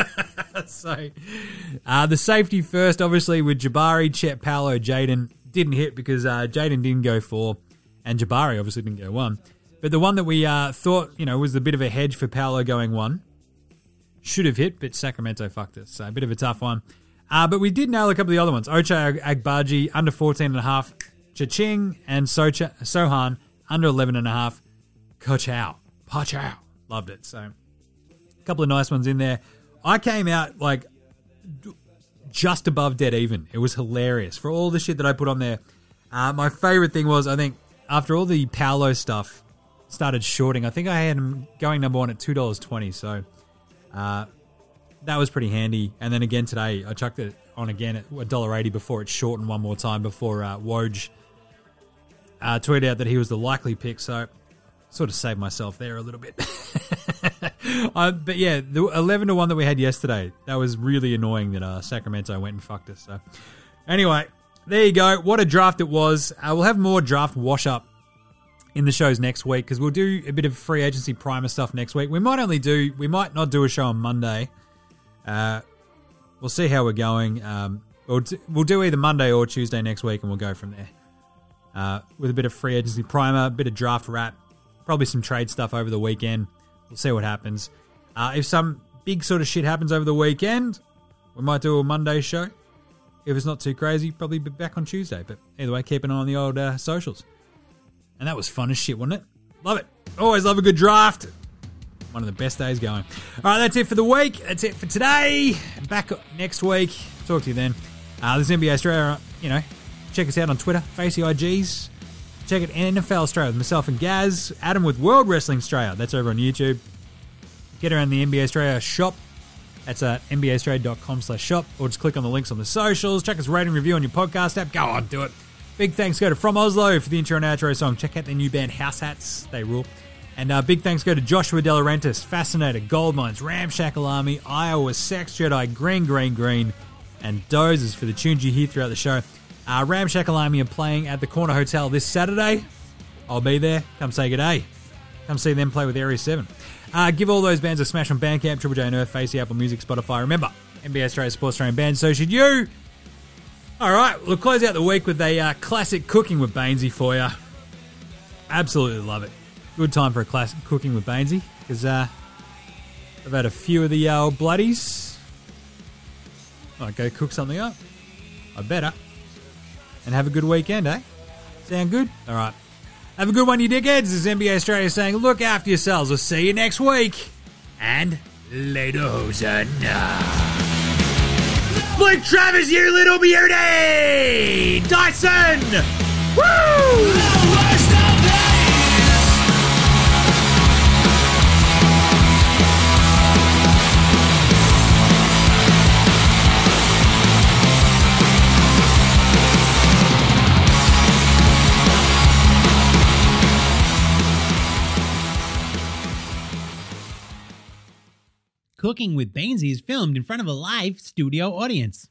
Speaker 2: so uh, the safety first, obviously, with Jabari, Chet, Paolo, Jaden didn't hit because uh, Jaden didn't go four, and Jabari obviously didn't go one. But the one that we uh, thought you know was a bit of a hedge for Paolo going one should have hit, but Sacramento fucked us. So a bit of a tough one. Uh, but we did nail a couple of the other ones. Ochai Agbaji, under 14 and a half. Chaching and Socha, Sochan, under 11 and a half. Kochao. Pochow. Loved it. So a couple of nice ones in there. I came out like just above dead even. It was hilarious. For all the shit that I put on there, uh, my favorite thing was, I think, after all the Paolo stuff started shorting, I think I had him going number one at $2.20. So uh, that was pretty handy. And then again today, I chucked it on again at $1.80 before it shortened one more time before uh, Woj uh, tweeted out that he was the likely pick. So sort of saved myself there a little bit. uh, but yeah, the 11 to 1 that we had yesterday, that was really annoying that uh, Sacramento went and fucked us. So anyway, there you go. What a draft it was. Uh, we'll have more draft wash up in the shows next week because we'll do a bit of free agency primer stuff next week. We might only do, we might not do a show on Monday. Uh, we'll see how we're going. Um, we'll, d- we'll do either Monday or Tuesday next week, and we'll go from there. Uh, with a bit of free agency primer, a bit of draft wrap, probably some trade stuff over the weekend. We'll see what happens. Uh, if some big sort of shit happens over the weekend, we might do a Monday show. If it's not too crazy, probably be back on Tuesday. But either way, keep an eye on the old uh, socials. And that was fun as shit, wasn't it? Love it. Always love a good draft. One of the best days going. All right, that's it for the week. That's it for today. Back next week. Talk to you then. Uh, this is NBA Australia. You know, check us out on Twitter, Facey IGs. Check it NFL Australia with myself and Gaz. Adam with World Wrestling Australia. That's over on YouTube. Get around the NBA Australia shop. That's at nbaaustralia.com slash shop. Or just click on the links on the socials. Check us rate and review on your podcast app. Go on, do it. Big thanks go to From Oslo for the intro and outro song. Check out their new band House Hats. They rule. And uh, big thanks go to Joshua De Laurentiis, Fascinator, Gold Mines, Ramshackle Army, Iowa, Sex Jedi, Green, Green, Green, and Dozers for the tunes you hear throughout the show. Uh, Ramshackle Army are playing at the Corner Hotel this Saturday. I'll be there. Come say good day. Come see them play with Area 7. Uh, give all those bands a smash on Bandcamp, Triple J Unearthed, Facey, Apple Music, Spotify. Remember, NBA Australia Sports Australian band, so should you. All right, we'll close out the week with a uh, classic cooking with Bainesy for you. Absolutely love it. Good time for a classic cooking with Bainesy because uh, I've had a few of the uh, bloodies. Might go cook something up. I better. And have a good weekend, eh? Sound good? All right. Have a good one, you dickheads. This is NBA Australia saying, look after yourselves. We'll see you next week. And later, Hosanna. Blake Travis, you little beauty! Dyson! Woo!
Speaker 14: Cooking with Bainesy is filmed in front of a live studio audience.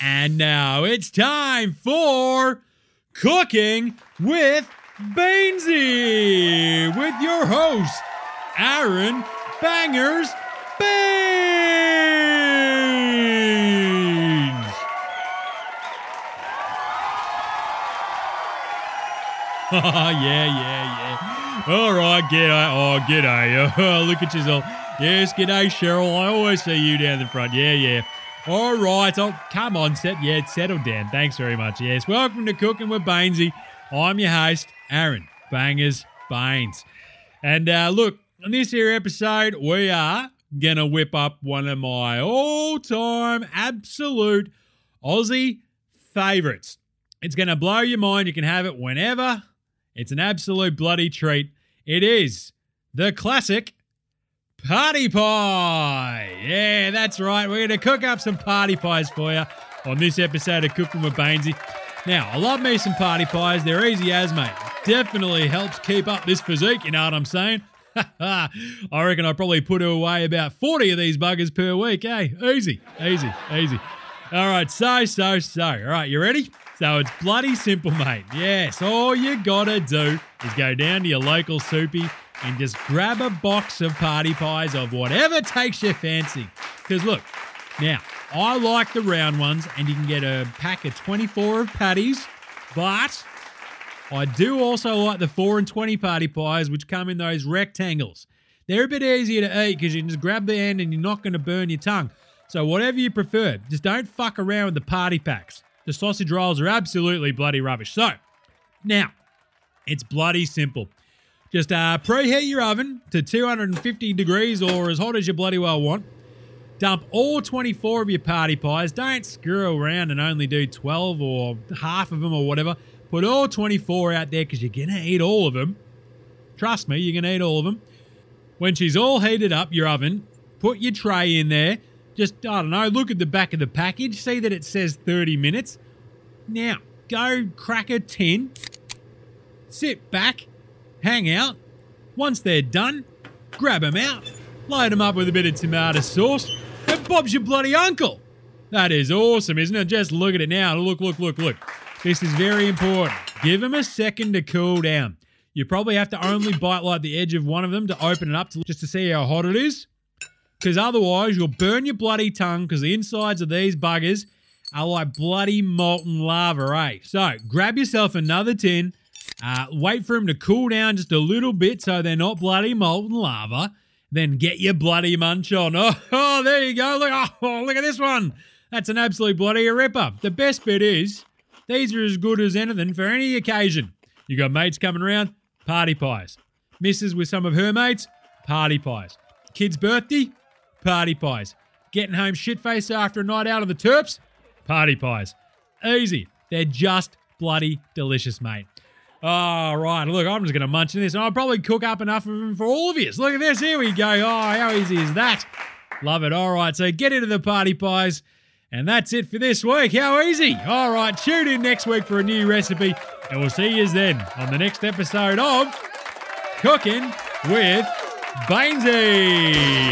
Speaker 2: And now it's time for Cooking with Bainesy with your host, Aaron Bangers Baines. yeah, yeah, yeah. All right, g'day. Oh, g'day. Oh, look at yourself. Yes, g'day, Cheryl. I always see you down the front. Yeah, yeah. All right. Oh, come on, set. Yeah, settle down. Thanks very much. Yes, welcome to Cooking with Bainesy. I'm your host, Aaron Bangers Baines. And uh, look, on this here episode, we are gonna whip up one of my all-time absolute Aussie favorites. It's gonna blow your mind. You can have it whenever. It's an absolute bloody treat. It is the classic party pie. Yeah, that's right. We're going to cook up some party pies for you on this episode of Cooking with Bainesy. Now, I love me some party pies. They're easy as, mate. definitely helps keep up this physique, you know what I'm saying? I reckon I probably put away about 40 of these buggers per week, hey? Easy, easy, easy. All right, so, so, so. All right, you ready? So it's bloody simple, mate. Yes, all you gotta do is go down to your local soupy and just grab a box of party pies of whatever takes your fancy. Because look, now, I like the round ones, and you can get a pack of 24 of patties, but I do also like the 4 and 20 party pies, which come in those rectangles. They're a bit easier to eat because you can just grab the end and you're not going to burn your tongue. So, whatever you prefer, just don't fuck around with the party packs. The sausage rolls are absolutely bloody rubbish. So, now, it's bloody simple. Just uh, preheat your oven to 250 degrees or as hot as you bloody well want. Dump all 24 of your party pies. Don't screw around and only do 12 or half of them or whatever. Put all 24 out there because you're going to eat all of them. Trust me, you're going to eat all of them. When she's all heated up, your oven, put your tray in there. Just, I don't know, look at the back of the package. See that it says 30 minutes. Now, go crack a tin. Sit back. Hang out. Once they're done, grab them out. Load them up with a bit of tomato sauce. And Bob's your bloody uncle. That is awesome, isn't it? Just look at it now. Look, look, look, look. This is very important. Give them a second to cool down. You probably have to only bite like the edge of one of them to open it up to, just to see how hot it is. Because otherwise, you'll burn your bloody tongue because the insides of these buggers are like bloody molten lava, eh? So grab yourself another tin. Uh, wait for them to cool down just a little bit so they're not bloody molten lava. Then get your bloody munch on. Oh, oh there you go. Look, oh, look at this one. That's an absolute bloody ripper. The best bit is these are as good as anything for any occasion. You got mates coming around, party pies. Misses with some of her mates, party pies. Kid's birthday, party pies. Getting home shit faced after a night out of the Terps, party pies. Easy. They're just bloody delicious, mate. All right, look, I'm just going to munch in this, and I'll probably cook up enough of them for all of you. Look at this. Here we go. Oh, how easy is that? Love it. All right, so get into the party pies. And that's it for this week. How easy. All right, tune in next week for a new recipe, and we'll see you then on the next episode of Cooking with Bainesy.